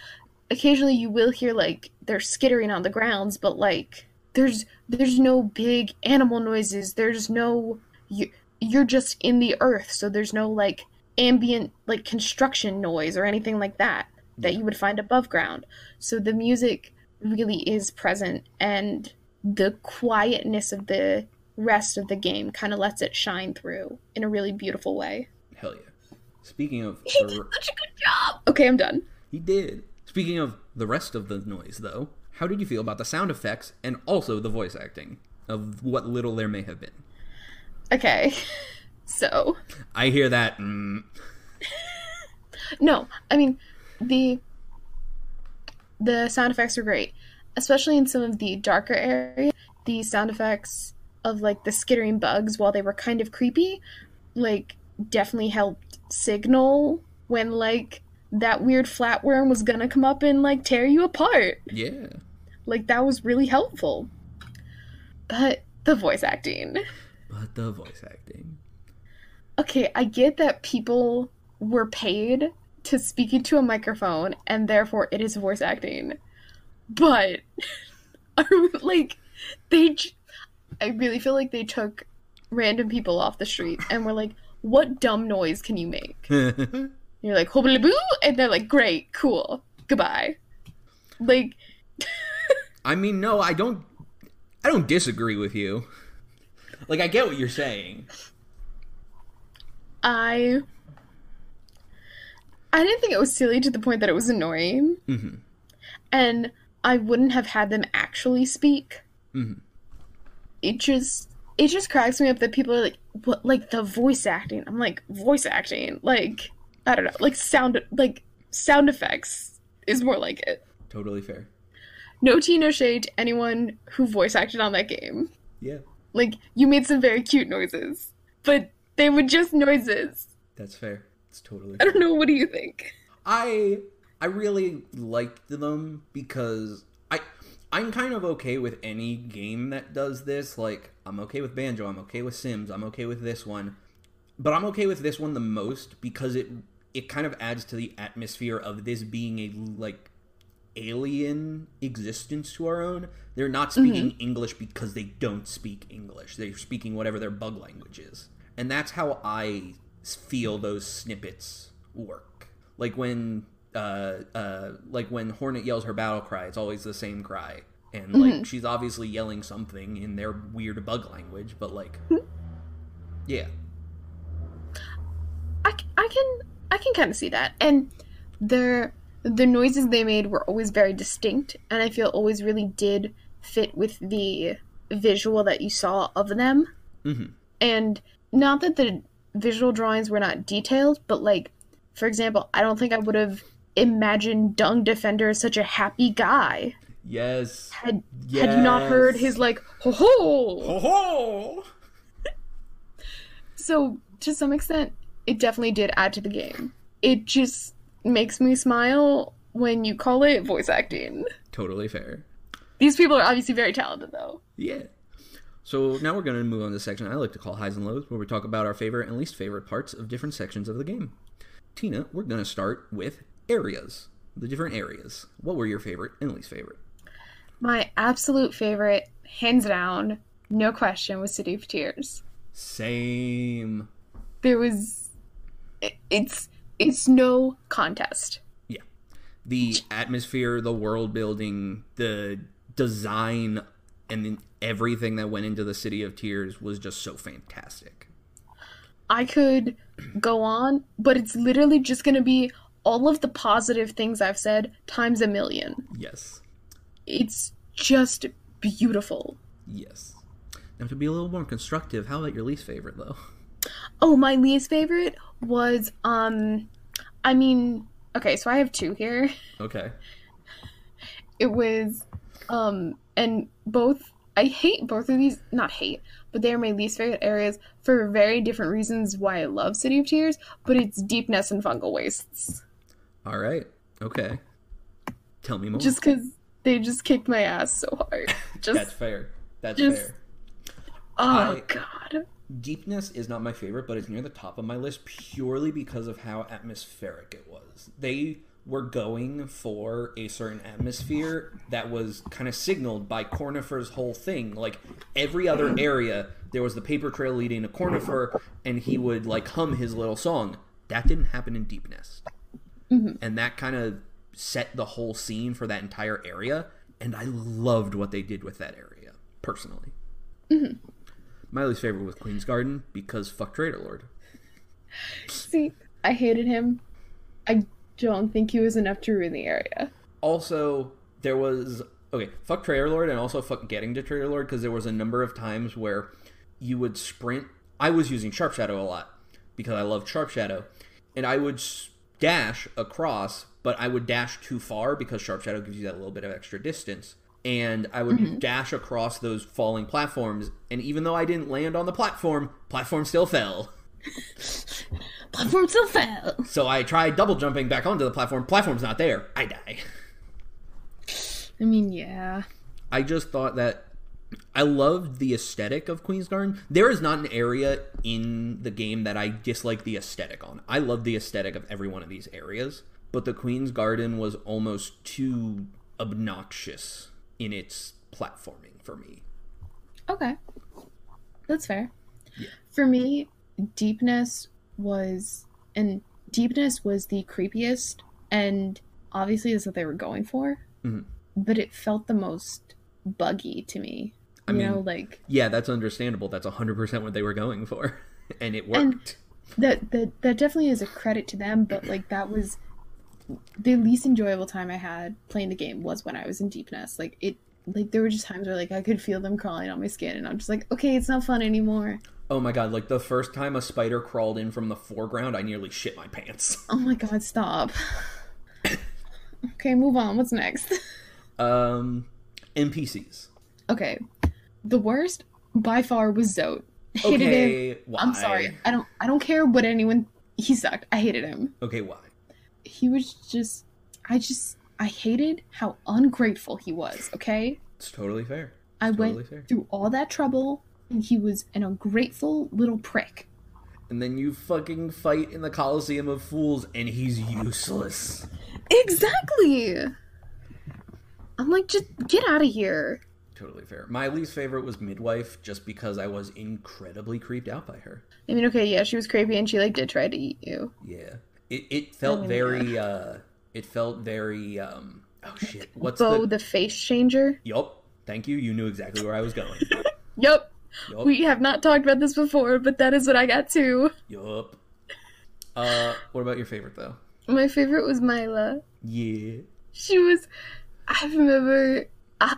S2: occasionally you will hear like they're skittering on the grounds, but like there's there's no big animal noises. There's no you, you're just in the earth, so there's no like ambient like construction noise or anything like that that you would find above ground. So the music really is present and the quietness of the rest of the game kind of lets it shine through in a really beautiful way.
S3: Hell yeah. Speaking of
S2: He
S3: the,
S2: did such a good job. Okay, I'm done.
S3: He did. Speaking of the rest of the noise, though, how did you feel about the sound effects and also the voice acting? of what little there may have been.
S2: Okay. So,
S3: I hear that. Mm,
S2: no, I mean, the the sound effects were great, especially in some of the darker areas. The sound effects of like the skittering bugs while they were kind of creepy, like definitely helped signal when like that weird flatworm was gonna come up and like tear you apart.
S3: yeah.
S2: Like that was really helpful. But the voice acting.
S3: But the voice acting.
S2: Okay, I get that people were paid to speak into a microphone and therefore it is voice acting. But are like they I really feel like they took random people off the street and were like, "What dumb noise can you make?" You're like, "Hobbly boo," and they're like, "Great, cool, goodbye." Like,
S3: I mean, no, I don't. I don't disagree with you. Like, I get what you're saying.
S2: I I didn't think it was silly to the point that it was annoying.
S3: Mhm.
S2: And I wouldn't have had them actually speak.
S3: Mhm.
S2: It just it just cracks me up that people are like what like the voice acting. I'm like voice acting. Like I don't know, like sound like sound effects is more like it.
S3: Totally fair.
S2: No tea, no shade to anyone who voice acted on that game.
S3: Yeah,
S2: Like you made some very cute noises, but they were just noises.
S3: that's fair. It's totally.
S2: I don't know. What do you think?
S3: I I really liked them because I I'm kind of okay with any game that does this. Like I'm okay with Banjo, I'm okay with Sims, I'm okay with this one. But I'm okay with this one the most because it it kind of adds to the atmosphere of this being a like alien existence to our own. They're not speaking English because they don't speak English. They're speaking whatever their bug language is. And that's how I feel those snippets work. Like when uh uh like when Hornet yells her battle cry, it's always the same cry. And like she's obviously yelling something in their weird bug language, but like yeah.
S2: I can I can kind of see that, and their the noises they made were always very distinct, and I feel always really did fit with the visual that you saw of them.
S3: Mhm.
S2: And not that the visual drawings were not detailed, but like, for example, I don't think I would have imagined Dung Defender as such a happy guy
S3: Yes.
S2: had had you not heard his like ho ho.
S3: Ho ho!
S2: So to some extent, it definitely did add to the game. It just makes me smile when you call it voice acting.
S3: Totally fair.
S2: These people are obviously very talented, though.
S3: Yeah. So now we're going to move on to the section I like to call highs and lows, where we talk about our favorite and least favorite parts of different sections of the game. Tina, we're going to start with areas. The different areas. What were your favorite and least favorite?
S2: My absolute favorite, hands down, no question, was City of Tears.
S3: Same.
S2: There was, it's it's no contest.
S3: Yeah. The atmosphere, the world building, the design, and then everything that went into the City of Tears was just so fantastic.
S2: I could go on, but it's literally just gonna be all of the positive things I've said times a million.
S3: Yes.
S2: It's just beautiful.
S3: Yes. Now to be a little more constructive, how about your least favorite though?
S2: Oh, my least favorite was um I mean, okay, so I have two here.
S3: Okay.
S2: It was um and both I hate both of these, not hate, but they are my least favorite areas for very different reasons why I love City of Tears, but it's Deepnest and fungal wastes.
S3: All right. Okay. Tell me more.
S2: Just cuz they just kicked my ass so hard. Just
S3: That's fair. That's
S2: just-
S3: fair.
S2: oh
S3: I-
S2: god.
S3: Deepnest is not my favorite, but it's near the top of my list purely because of how atmospheric it was. They were going for a certain atmosphere that was kind of signaled by Cornifer's whole thing. Like every other area, there was the paper trail leading to Cornifer, and he would like hum his little song. That didn't happen in Deep Nest. Mm-hmm. And that kind of set the whole scene for that entire area, and I loved what they did with that area, personally. Mm-hmm. My least favorite was Queen's Garden because fuck Traitor Lord.
S2: See, I hated him. I don't think he was enough to ruin the area.
S3: Also, there was okay, fuck Traitor Lord and also fuck getting to Traitor Lord because there was a number of times where you would sprint. I was using Sharp Shadow a lot because I love Sharp Shadow, and I would dash across, but I would dash too far because Sharp Shadow gives you that little bit of extra distance. And I would mm-hmm. dash across those falling platforms, and even though I didn't land on the platform, platform still fell.
S2: Platform still fell.
S3: So I tried double jumping back onto the platform. Platform's not there. I die.
S2: I mean, yeah.
S3: I just thought that I loved the aesthetic of Queen's Garden. There is not an area in the game that I dislike the aesthetic on. I love the aesthetic of every one of these areas, but the Queen's Garden was almost too obnoxious in its platforming for me.
S2: Okay. That's fair. For me, Deepnest was and Deepnest was the creepiest and obviously that's what they were going for.
S3: Mhm.
S2: But it felt the most buggy to me.
S3: I
S2: you
S3: mean-
S2: know, like
S3: Yeah, that's understandable. That's 100% what they were going for. And it worked.
S2: that that that definitely is a credit to them, but like that was the least enjoyable time I had playing the game was when I was in Deepnest. Like it like there were just times where like I could feel them crawling on my skin and I'm just like, okay, it's not fun anymore.
S3: oh my god, like the first time a spider crawled in from the foreground, I nearly shit my pants.
S2: Oh my god, stop. okay, move on. What's next?
S3: Um NPCs.
S2: Okay. The worst by far was Zote. Hated him.
S3: Okay, why?
S2: I'm sorry. I don't I don't care what anyone he sucked. I hated him.
S3: Okay, why?
S2: He was just I just I hated how ungrateful he was, okay?
S3: It's totally fair.
S2: I
S3: Totally
S2: went
S3: fair.
S2: through all that trouble and he was an ungrateful little prick.
S3: And then you fucking fight in the Coliseum of Fools and he's useless.
S2: Exactly. I'm like just get out of here.
S3: Totally fair. My least favorite was Midwife just because I was incredibly creeped out by her.
S2: I mean, okay, yeah, she was creepy and she like did try to eat you.
S3: Yeah. It it felt
S2: Oh, yeah.
S3: very uh it felt very um oh shit. What's
S2: Bo
S3: the
S2: the face changer.
S3: Yup. Thank you. You knew exactly where I was going.
S2: Yup.
S3: Yup.
S2: We have not talked about this before, but that is what I got too.
S3: Yup. Uh what about your favorite though?
S2: My favorite was Myla.
S3: Yeah.
S2: She was. I remember.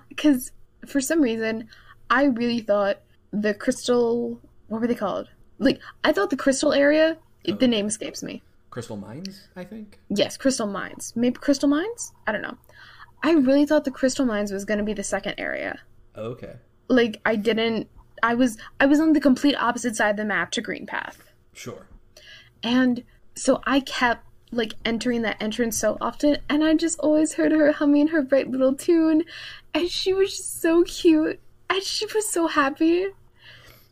S2: Because for some reason, I really thought the crystal. What were they called? Like, I thought the crystal area.
S3: Oh.
S2: The name escapes me.
S3: Crystal Mines, I think.
S2: Yes, crystal mines. Maybe crystal mines? I don't know. I really thought the crystal mines was going to be the second area.
S3: Okay.
S2: Like, I didn't. I was I was on the complete opposite side of the map to Greenpath.
S3: Sure.
S2: And so I kept like entering that entrance so often, and I just always heard her humming her bright little tune, and she was just so cute, and she was so happy.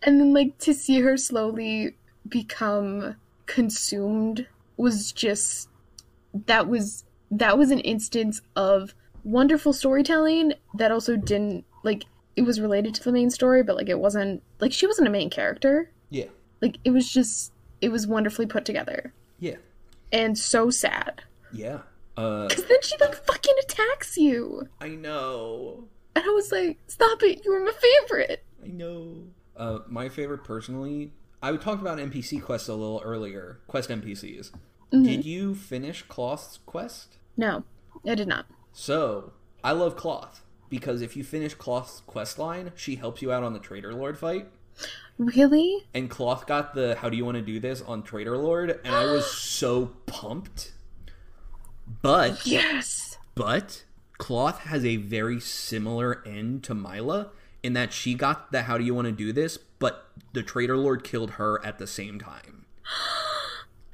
S2: And then, like, to see her slowly become consumed was just that was that was an instance of wonderful storytelling that also didn't like it was related to the main story but like it wasn't like she wasn't a main character
S3: Yeah.
S2: like it was just it was wonderfully put together
S3: Yeah.
S2: and so sad
S3: Yeah. Uh
S2: because then she like fucking attacks you
S3: I know.
S2: and i was like stop it you were my favorite
S3: I know. Uh, my favorite personally, I talked about NPC quests a little earlier. Quest NPCs. Mm-hmm. Did you finish Cloth's quest?
S2: no i did not
S3: So, I love Cloth because if you finish Cloth's quest line, she helps you out on the Traitor Lord fight.
S2: really
S3: And Cloth got the how do you want to do this on Traitor Lord, and I was so pumped. But
S2: yes
S3: But Cloth has a very similar end to Myla in that she got the how do you want to do this, but the Traitor Lord killed her at the same time.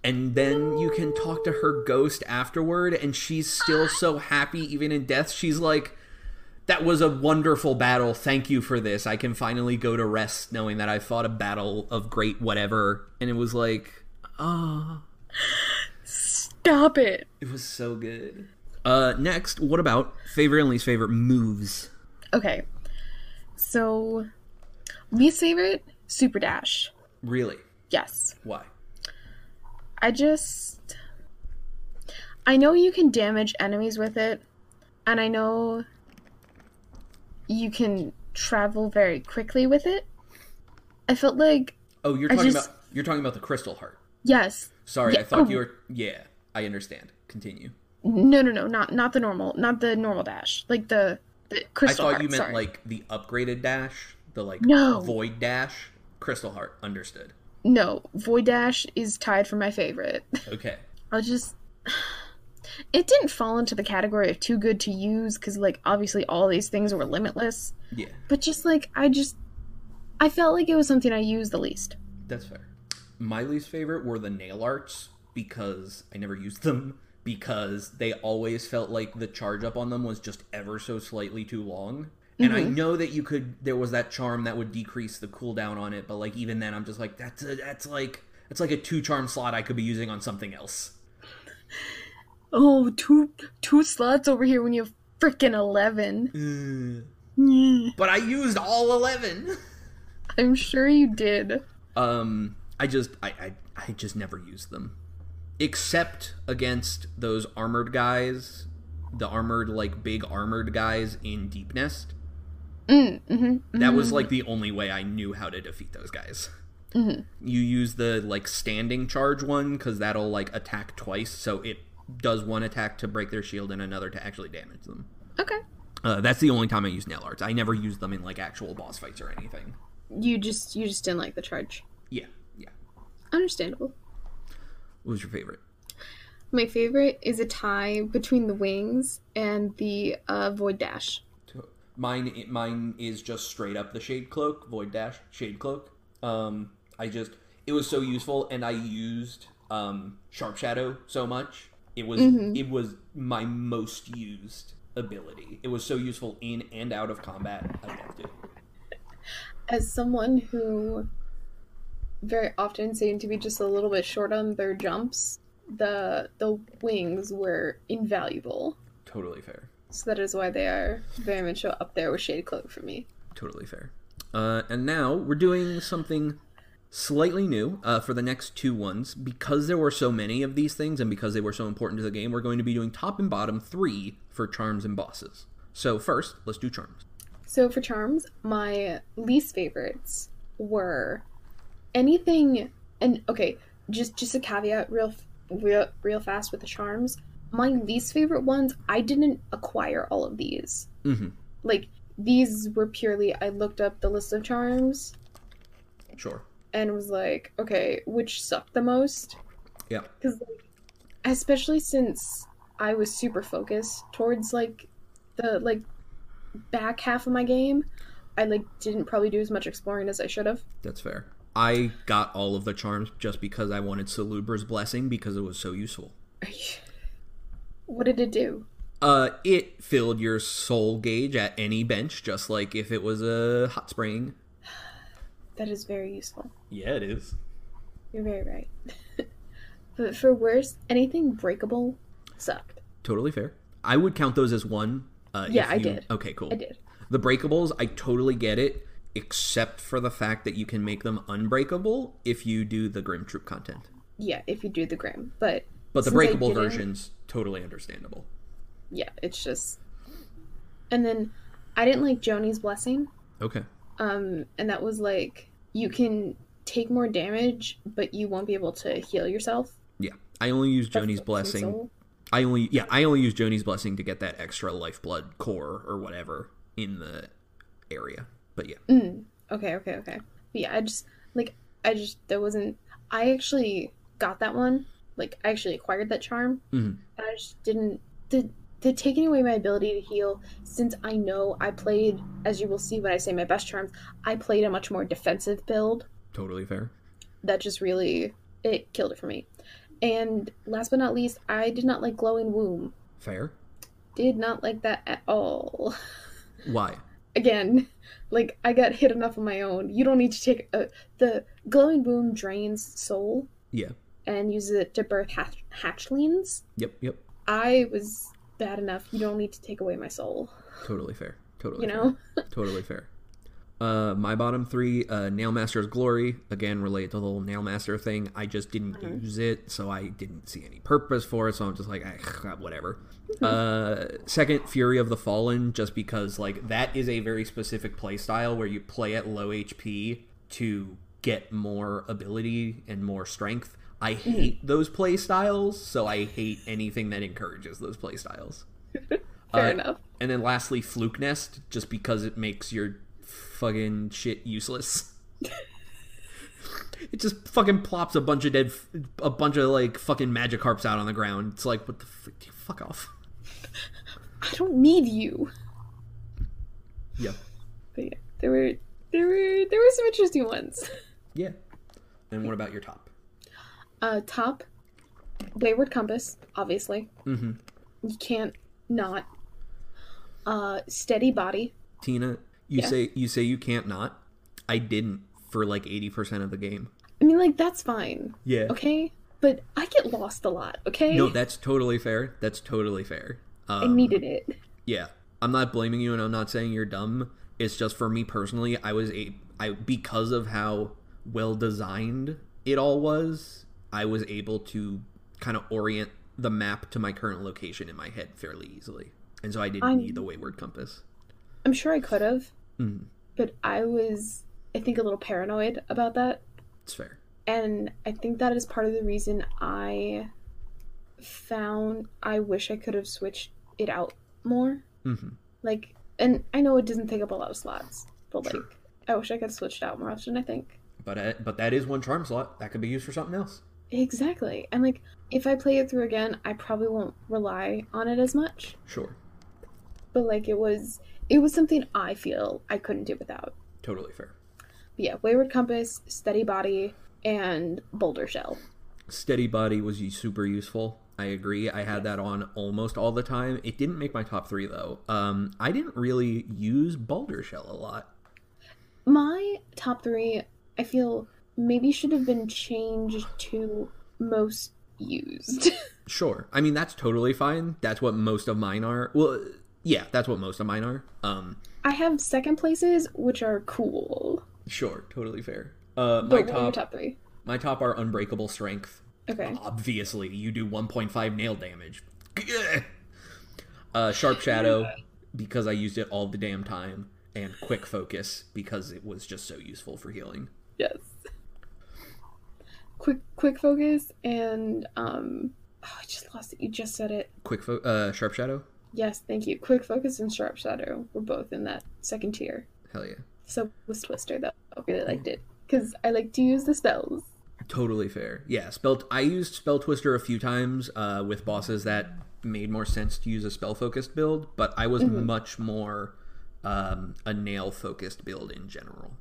S3: And then you can talk to her ghost afterward, and she's still so happy, even in death. She's like, That was a wonderful battle. Thank you for this. I can finally go to rest knowing that I fought a battle of great whatever. And it was like, ah.
S2: stop it
S3: It was so good. Uh, next, what about favorite and least favorite moves?
S2: okay so least favorite super dash
S3: Really?
S2: yes
S3: Why?
S2: I just. I know you can damage enemies with it, and I know you can travel very quickly with it. I felt like,
S3: Oh, you're
S2: I
S3: talking
S2: just-
S3: about you're talking about the crystal heart.
S2: yes.
S3: Sorry,
S2: Yeah,
S3: I thought
S2: oh.
S3: you were. Yeah, I understand. Continue.
S2: No, no, no, not not the normal, not the normal dash. Like the The crystal.
S3: I thought
S2: heart,
S3: you meant
S2: sorry.
S3: like the upgraded dash, the like
S2: No.
S3: void dash. Crystal Heart, understood.
S2: no. Void Dash is tied for my favorite.
S3: Okay.
S2: I was just. It didn't fall into the category of too good to use because, like, obviously all these things were limitless.
S3: Yeah,
S2: But just like I just, I felt like it was something I used the least.
S3: that's fair. My least favorite were the nail arts because I never used them because they always felt like the charge up on them was just ever so slightly too long. And I know that you could there was that charm that would decrease the cooldown on it, but like even then I'm just like that's a, that's like that's like a two charm slot I could be using on something else.
S2: Oh, two two slots over here when you have freaking eleven. Yeah,
S3: But I used all 11.
S2: I'm sure you did.
S3: Um, I just I, I I just never used them, except against those armored guys, the armored like big armored guys in Deep Nest.
S2: Mm, mm-hmm,
S3: That was like the only way I knew how to defeat those guys.
S2: Mm-hmm.
S3: You use the like standing charge one because that'll like attack twice, so it does one attack to break their shield and another to actually damage them.
S2: Okay.
S3: Uh, that's the only time I use nail arts. I never use them in like actual boss fights or anything.
S2: You just you just didn't like the charge.
S3: Yeah, yeah.
S2: Understandable.
S3: What was your favorite?
S2: My favorite is a tie between the wings and the uh, void dash.
S3: Mine, mine is just straight up the shade cloak, void dash, shade cloak. Um, I just it was so useful, and I used um sharp shadow so much. It was it was my most used ability. It was so useful in and out of combat. I loved it.
S2: As someone who very often seemed to be just a little bit short on their jumps, the the wings were invaluable.
S3: Totally fair.
S2: So that is why they are very much up there with Shade Cloak for me.
S3: Totally fair. Uh, and now we're doing something slightly new uh, for the next two ones. Because there were so many of these things and because they were so important to the game, we're going to be doing top and bottom three for charms and bosses. So, first, let's do charms.
S2: So for charms, my least favorites were anything and okay, just just a caveat real real real fast with the charms. My least favorite ones, I didn't acquire all of these.
S3: Mm-hmm.
S2: Like these were purely I looked up the list of charms
S3: Sure.
S2: and was like, okay, which sucked the most?
S3: Yeah.
S2: Cuz like especially since I was super focused towards like the like back half of my game, I like didn't probably do as much exploring as I should have.
S3: That's fair. I got all of the charms just because I wanted Salubra's blessing because it was so useful.
S2: What did it do?
S3: Uh, it filled your soul gauge at any bench, just like if it was a hot spring.
S2: That is very useful.
S3: Yeah, it is.
S2: You're very right. but for worse, anything breakable sucked.
S3: Totally fair. I would count those as one. Uh,
S2: Yeah,
S3: if
S2: I
S3: you-
S2: did.
S3: Okay, cool.
S2: I did.
S3: The breakables, I totally get it, except for the fact that you can make them unbreakable if you do the Grimm Troupe content.
S2: Yeah, if you do the Grimm. But
S3: But the
S2: since
S3: breakable version's totally understandable.
S2: Yeah, it's just And then I didn't like Joni's blessing.
S3: Okay.
S2: Um and that was like you can take more damage, but you won't be able to heal yourself.
S3: Yeah. I only use Joni's blessing. I only yeah, I only use Joni's blessing to get that extra lifeblood core or whatever in the area. But yeah.
S2: Mm, okay, okay, okay. But yeah, I just like I just there wasn't. I actually got that one. Like I actually acquired that charm.
S3: Mhm.
S2: And I just didn't. The the taking away my ability to heal. Since I know I played, as you will see when I say my best charms, I played a much more defensive build.
S3: Totally fair.
S2: That just really it killed it for me. And last but not least, I did not like glowing womb.
S3: Fair.
S2: Did not like that at all.
S3: Why?
S2: again like i got hit enough on my own you don't need to take a, the glowing womb drains soul
S3: Yeah.
S2: And uses it to birth hatch- hatchlings
S3: Yep, yep.
S2: i was bad enough you don't need to take away my soul
S3: Totally fair. Totally
S2: you
S3: fair.
S2: know
S3: totally fair. Uh, my bottom three, uh, Nail Master's Glory, again related to the whole Nail Master thing. I just didn't use it, so I didn't see any purpose for it. So I'm just like, "Ah, whatever. uh, second, Fury of the Fallen, just because like that is a very specific playstyle where you play at low HP to get more ability and more strength. I hate those play styles, so I hate anything that encourages those play styles.
S2: Fair
S3: Uh,
S2: enough.
S3: And then lastly, Flukenest, just because it makes your fucking shit useless. it just fucking plops a bunch of dead, a bunch of like fucking Magikarps out on the ground. It's like, what the fuck? Fuck off.
S2: I don't need you.
S3: Yep.
S2: But yeah, there were there were there were some interesting ones.
S3: Yeah. And what about your top?
S2: Uh, top, Wayward Compass, obviously.
S3: Mm-hmm.
S2: You can't not. Uh, Steady Body.
S3: Tina, you
S2: Yeah.
S3: say you say you can't not. I didn't for like eighty percent of the game.
S2: I mean, like that's fine,
S3: Yeah.
S2: okay. But I get lost a lot, okay?
S3: No, that's totally fair. That's totally fair. Um,
S2: I needed it.
S3: Yeah, I'm not blaming you, and I'm not saying you're dumb. It's just for me personally, I was a I because of how well designed it all was. I was able to kind of orient the map to my current location in my head fairly easily, and so I didn't
S2: I'm-
S3: need the wayward compass.
S2: I'm sure I could have,
S3: Mhm.
S2: but I was, I think, a little paranoid about that.
S3: It's fair.
S2: And I think that is part of the reason I found I wish I could have switched it out more.
S3: hmm
S2: Like, and I know it doesn't take up a lot of slots, but like, I wish I could have switched it out more often, I think.
S3: But uh, but that is one charm slot that could be used for something else.
S2: Exactly. And like, if I play it through again, I probably won't rely on it as much.
S3: Sure,
S2: But like, it was, it was something I feel I couldn't do without.
S3: totally fair.
S2: But yeah, Wayward Compass, Steady Body, and Baldur Shell.
S3: Steady body was super useful. I agree. I had that on almost all the time. It didn't make my top three though. Um, I didn't really use Baldur Shell a lot.
S2: My top three, I feel maybe should have been changed to most used.
S3: Sure. I mean that's totally fine. That's what most of mine are. Well, yeah, that's what most of mine are. Um,
S2: I have second places, which are cool.
S3: sure, totally fair. Uh,
S2: But
S3: my
S2: what are your
S3: top,
S2: top three?
S3: my top are Unbreakable Strength.
S2: Okay.
S3: Obviously, you do 1.5 nail damage. Uh, Sharp Shadow because I used it all the damn time, and Quick Focus because it was just so useful for healing.
S2: Yes. Quick, quick focus, and um, oh, I just lost it. You just said it.
S3: Quick fo- uh, Sharp Shadow.
S2: Yes, thank you. Quick focus and sharp shadow were both in that second tier.
S3: Hell yeah.
S2: So was Twister though. I really liked it because I like to use the spells.
S3: Totally fair. Yeah, spell. I used Spell Twister a few times uh, with bosses that made more sense to use a spell focused build, but I was much more um, a nail focused build in general.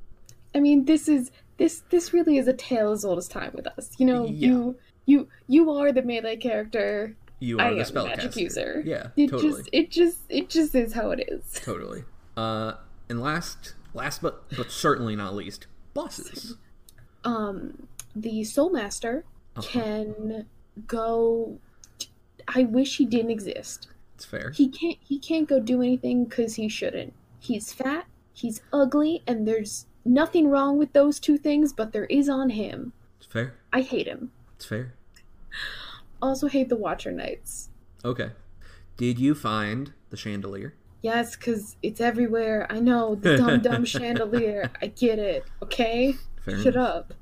S2: I mean, this is this this really is a tale as old as time with us. You know,
S3: Yeah.
S2: you you you are the melee character.
S3: You are
S2: am
S3: the
S2: the
S3: spellcaster.
S2: magic user.
S3: Yeah,
S2: It
S3: totally.
S2: just it just it just is how it is.
S3: Totally. Uh, and last, last but but certainly not least, bosses.
S2: Um, the Soul Master
S3: Uh-huh.
S2: can go. I wish he didn't exist.
S3: It's fair.
S2: He can't. He can't go do anything because he shouldn't. He's fat. He's ugly, and there's nothing wrong with those two things, but there is on him.
S3: It's fair.
S2: I hate him.
S3: It's fair.
S2: Also hate the Watcher Knights.
S3: Okay. Did you find the chandelier?
S2: Yes, because it's everywhere. I know the dumb dumb chandelier. I get it. Okay,
S3: Fair
S2: shut
S3: enough.
S2: up.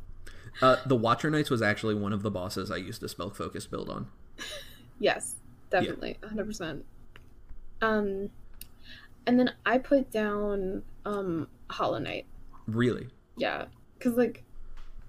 S3: Uh, the Watcher Knights was actually one of the bosses I used a spell focus build on.
S2: Yes, definitely, hundred percent. Um, and then I put down um Hollow Knight.
S3: Really?
S2: Yeah, because like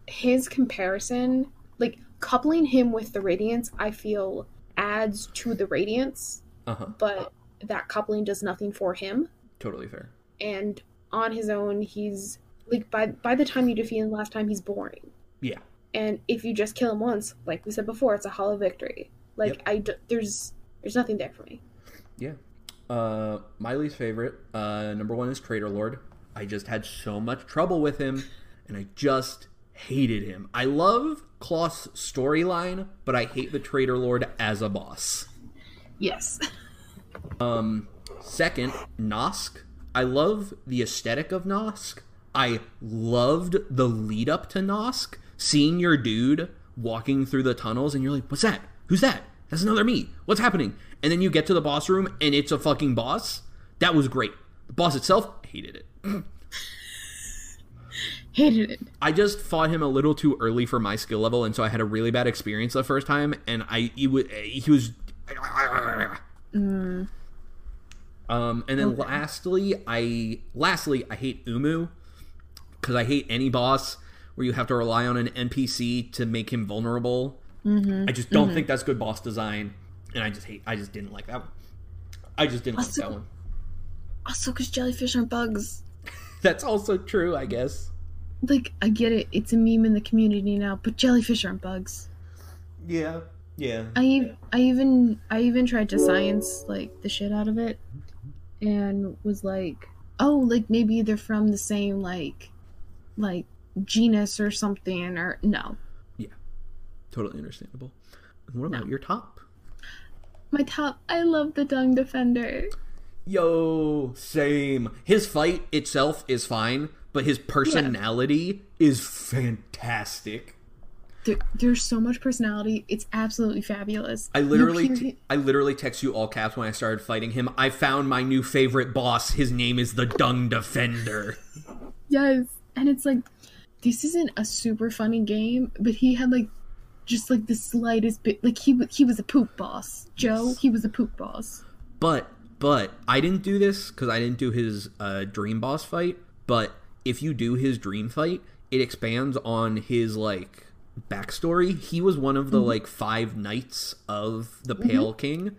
S2: his comparison, like coupling him with the Radiance, I feel adds to the Radiance,
S3: Uh huh.
S2: but that coupling does nothing for him.
S3: Totally fair.
S2: And on his own, he's like by by the time you defeat him last time, he's boring.
S3: Yeah.
S2: And if you just kill him once, like we said before, it's a hollow victory. Like
S3: Yep.
S2: I d- there's there's nothing there for me.
S3: Yeah. Uh, my least favorite, uh, number one is Traitor Lord. I just had so much trouble with him, and I just hated him. I love Cloth's storyline, but I hate the Traitor Lord as a boss.
S2: Yes.
S3: Um, second, Nosk. I love the aesthetic of Nosk. I loved the lead up to Nosk. Seeing your dude walking through the tunnels, and you're like, "What's that? Who's that? That's another me. What's happening?" And then you get to the boss room, and it's a fucking boss. That was great. The boss itself, hated it.
S2: Hated it.
S3: I just fought him a little too early for my skill level, and so I had a really bad experience the first time. And I, he was, he was. Um, and then
S2: Okay.
S3: lastly, I lastly I hate Uumuu because I hate any boss where you have to rely on an NPC to make him vulnerable.
S2: Mm-hmm.
S3: I just don't think that's good boss design, and I just hate. I just didn't like that one. I just didn't
S2: Also-
S3: like that one.
S2: Also, because jellyfish aren't bugs.
S3: That's also true, I guess.
S2: Like, I get it. It's a meme in the community now, but jellyfish aren't bugs.
S3: Yeah, yeah.
S2: I ev- I even I even tried to science like the shit out of it, and was like, oh, like maybe they're from the same like, like genus or something, or no. Yeah.
S3: Totally understandable. And what about
S2: No.
S3: your top?
S2: My top, I love the Dung Defender.
S3: Yo, same. His fight itself is fine, but his personality is fantastic.
S2: There, there's so much personality. It's absolutely fabulous.
S3: I literally, t- I literally text you all caps when I started fighting him. I found my new favorite boss. His name is the Dung Defender.
S2: yes, and it's like this isn't a super funny game, but he had like just like the slightest bit. Like he he was a poop boss. Joe, he was a poop boss.
S3: But, but I didn't do this because I didn't do his uh, dream boss fight. But if you do his dream fight, it expands on his like backstory. He was one of the mm-hmm. like five knights of the mm-hmm. Pale King,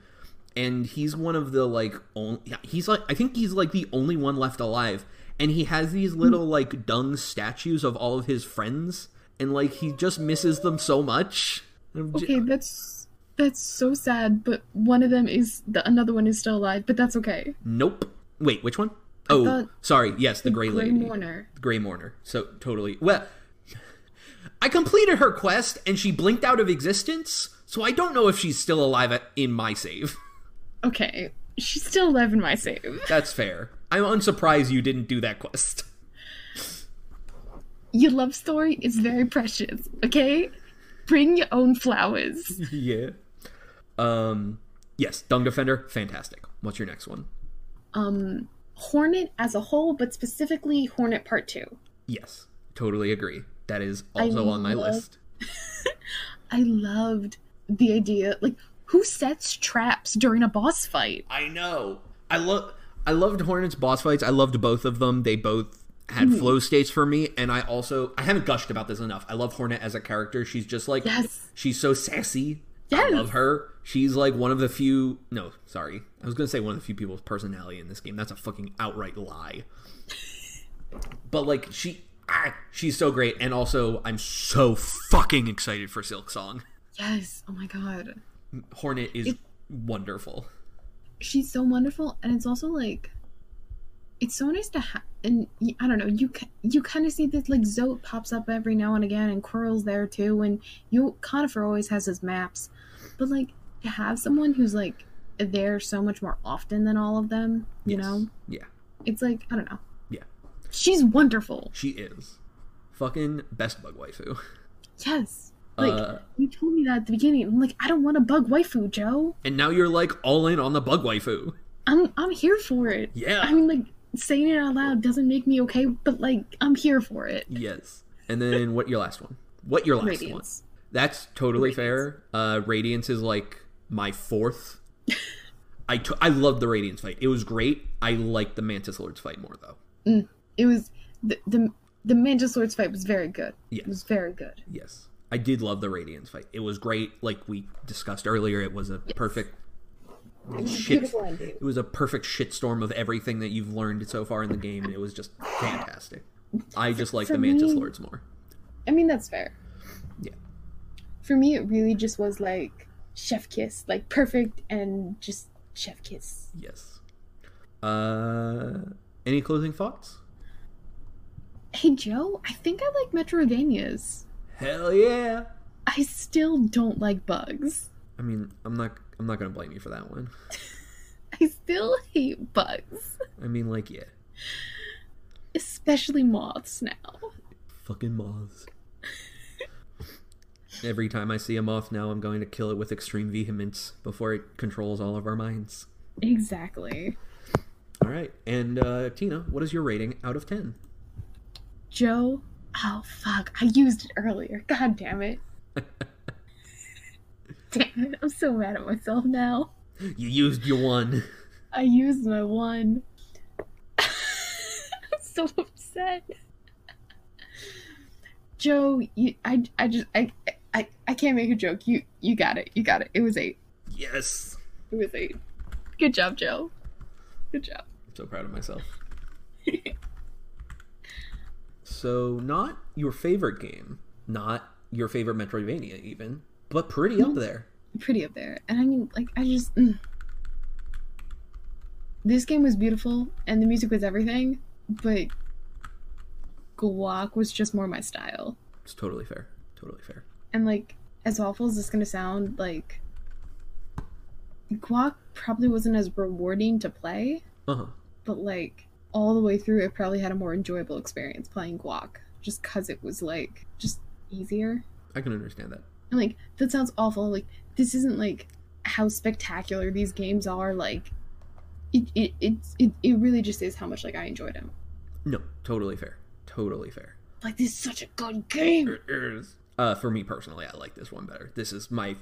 S3: and he's one of the like only. He's like I think he's like the only one left alive, and he has these mm-hmm. little like dung statues of all of his friends, and like he just misses them so much.
S2: Okay, that's that's so sad. But one of them is the another one is still alive. But that's okay.
S3: Nope. Wait, which one? Oh, sorry. Yes, the Gray
S2: Grey
S3: Lady.
S2: Mourner.
S3: Gray Mourner. So totally. Well, I completed her quest and she blinked out of existence, so I don't know if she's still alive in my save.
S2: Okay, she's still alive in my save.
S3: That's fair. I'm unsurprised you didn't do that quest.
S2: Your love story is very precious. Okay, bring your own flowers.
S3: yeah. Um. Yes, Dung Defender, fantastic. What's your next one?
S2: Um, Hornet as a whole, but specifically Hornet Part Two.
S3: Yes, totally agree. That is
S2: I
S3: also on my list.
S2: I loved the idea. Like, who sets traps during a boss fight?
S3: I know. I love. I loved Hornet's boss fights. I loved both of them. They both had
S2: Mm-hmm.
S3: flow states for me, and I also I haven't gushed about this enough. I love Hornet as a character. She's just like
S2: Yes.
S3: she's so sassy.
S2: Yes.
S3: I love her. She's like one of the few. No, sorry, I was gonna say one of the few people's personality in this game. That's a fucking outright lie. but like she, ah, she's so great, and also I'm so fucking excited for Silksong.
S2: Yes. Oh my god.
S3: Hornet is wonderful.
S2: she's so wonderful and it's also like it's so nice to have and I don't know you you kind of see that like zote pops up every now and again and Quirrel's there too and you Cornifer always has his maps but like to have someone who's like there so much more often than all of them you
S3: Yes.
S2: know
S3: Yeah.
S2: it's like i don't know
S3: Yeah.
S2: she's wonderful
S3: She is. Fucking best bug waifu.
S2: yes like
S3: Uh,
S2: you told me that at the beginning i'm like i don't want a bug waifu joe
S3: and now you're like all in on the bug waifu.
S2: i'm i'm here for it
S3: Yeah.
S2: I mean, like saying it out loud doesn't make me okay, but like I'm here for it.
S3: Yes. And then what your last one? What your last one?
S2: Radiance.
S3: That's totally fair. Uh Radiance is like my fourth. I t- I loved the Radiance fight. It was great. I liked the Mantis Lords fight more though.
S2: It was the the the Mantis Lords fight was very good.
S3: Yes.
S2: It was very good.
S3: Yes. I did love the Radiance fight. It was great. Like we discussed earlier, it was a perfect shit. It was a perfect shitstorm of everything that you've learned so far in the game, and it was just fantastic. I just like the Mantis
S2: me-
S3: Lords more.
S2: I mean, that's fair. For me, it really just was like chef kiss, like perfect and just chef kiss.
S3: Yes. Uh, any closing thoughts?
S2: Hey Joe, I think I like Metroidvanias.
S3: Hell yeah!
S2: I still don't like bugs.
S3: I mean, I'm not. I'm not gonna blame you for that one.
S2: I still hate bugs,
S3: I mean, like, yeah,
S2: especially moths now.
S3: fucking moths. Every time I see a moth now, I'm going to kill it with extreme vehemence before it controls all of our minds.
S2: Exactly.
S3: All right, and uh, Tina, what is your rating out of ten?
S2: Joe, oh fuck, I used it earlier. God damn it. damn it, I'm so mad at myself now.
S3: You used your one.
S2: I used my one. I'm so upset. Joe, you, I, I just, I, I, I can't make a joke. You, you got it. You got it. It was eight.
S3: Yes.
S2: It was eight. Good job, Joe. Good job.
S3: I'm so proud of myself. so, not your favorite game, not your favorite Metroidvania, even, but pretty up there.
S2: Pretty up there. And I mean, like, I just. Mm. This game was beautiful, and the music was everything, but Guac was just more my style.
S3: It's totally fair. Totally fair.
S2: And, like, as awful as this is gonna sound, like. Guac probably wasn't as rewarding to play,
S3: Uh huh.
S2: but, like, all the way through, it probably had a more enjoyable experience playing Guac, just because it was, like, just easier.
S3: I can understand that.
S2: And like that sounds awful. Like this isn't like how spectacular these games are. Like it it it's it, it really just is how much like I enjoyed them.
S3: No, totally fair. Totally fair.
S2: Like this is such a good game.
S3: Uh, for me personally, I like this one better. This is my.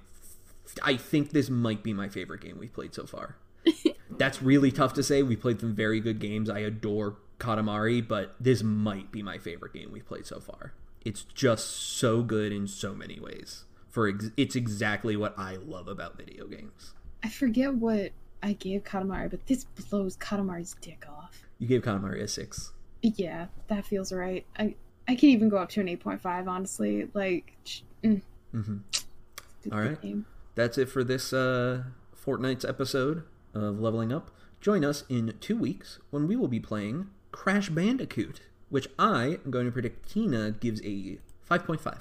S3: I think this might be my favorite game we've played so far. That's really tough to say. We played some very good games. I adore Katamari, but this might be my favorite game we've played so far. It's just so good in so many ways. For ex- it's exactly what I love about video games.
S2: I forget what I gave Katamari, but this blows Katamari's dick off.
S3: You gave Katamari a six.
S2: Yeah, that feels right. I I could even go up to an eight point five. Honestly, like. Mm,
S3: Mm-hmm. All right.
S2: game.
S3: that's it for this uh, fortnight's episode of Leveling Up. Join us in two weeks when we will be playing Crash Bandicoot, which I am going to predict Tina gives a 5.5.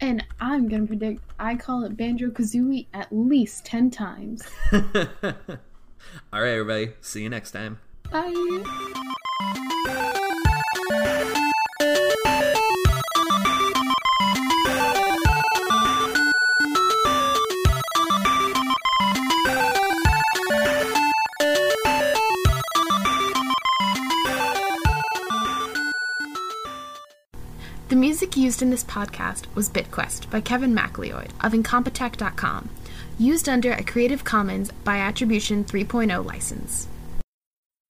S2: And I'm gonna predict I call it Banjo Kazooie at least ten times.
S3: All right, everybody. See you next time.
S2: Bye. Music used in this podcast was BitQuest by Kevin MacLeod of Incompetech.com, used under a Creative Commons by Attribution 3.0 license.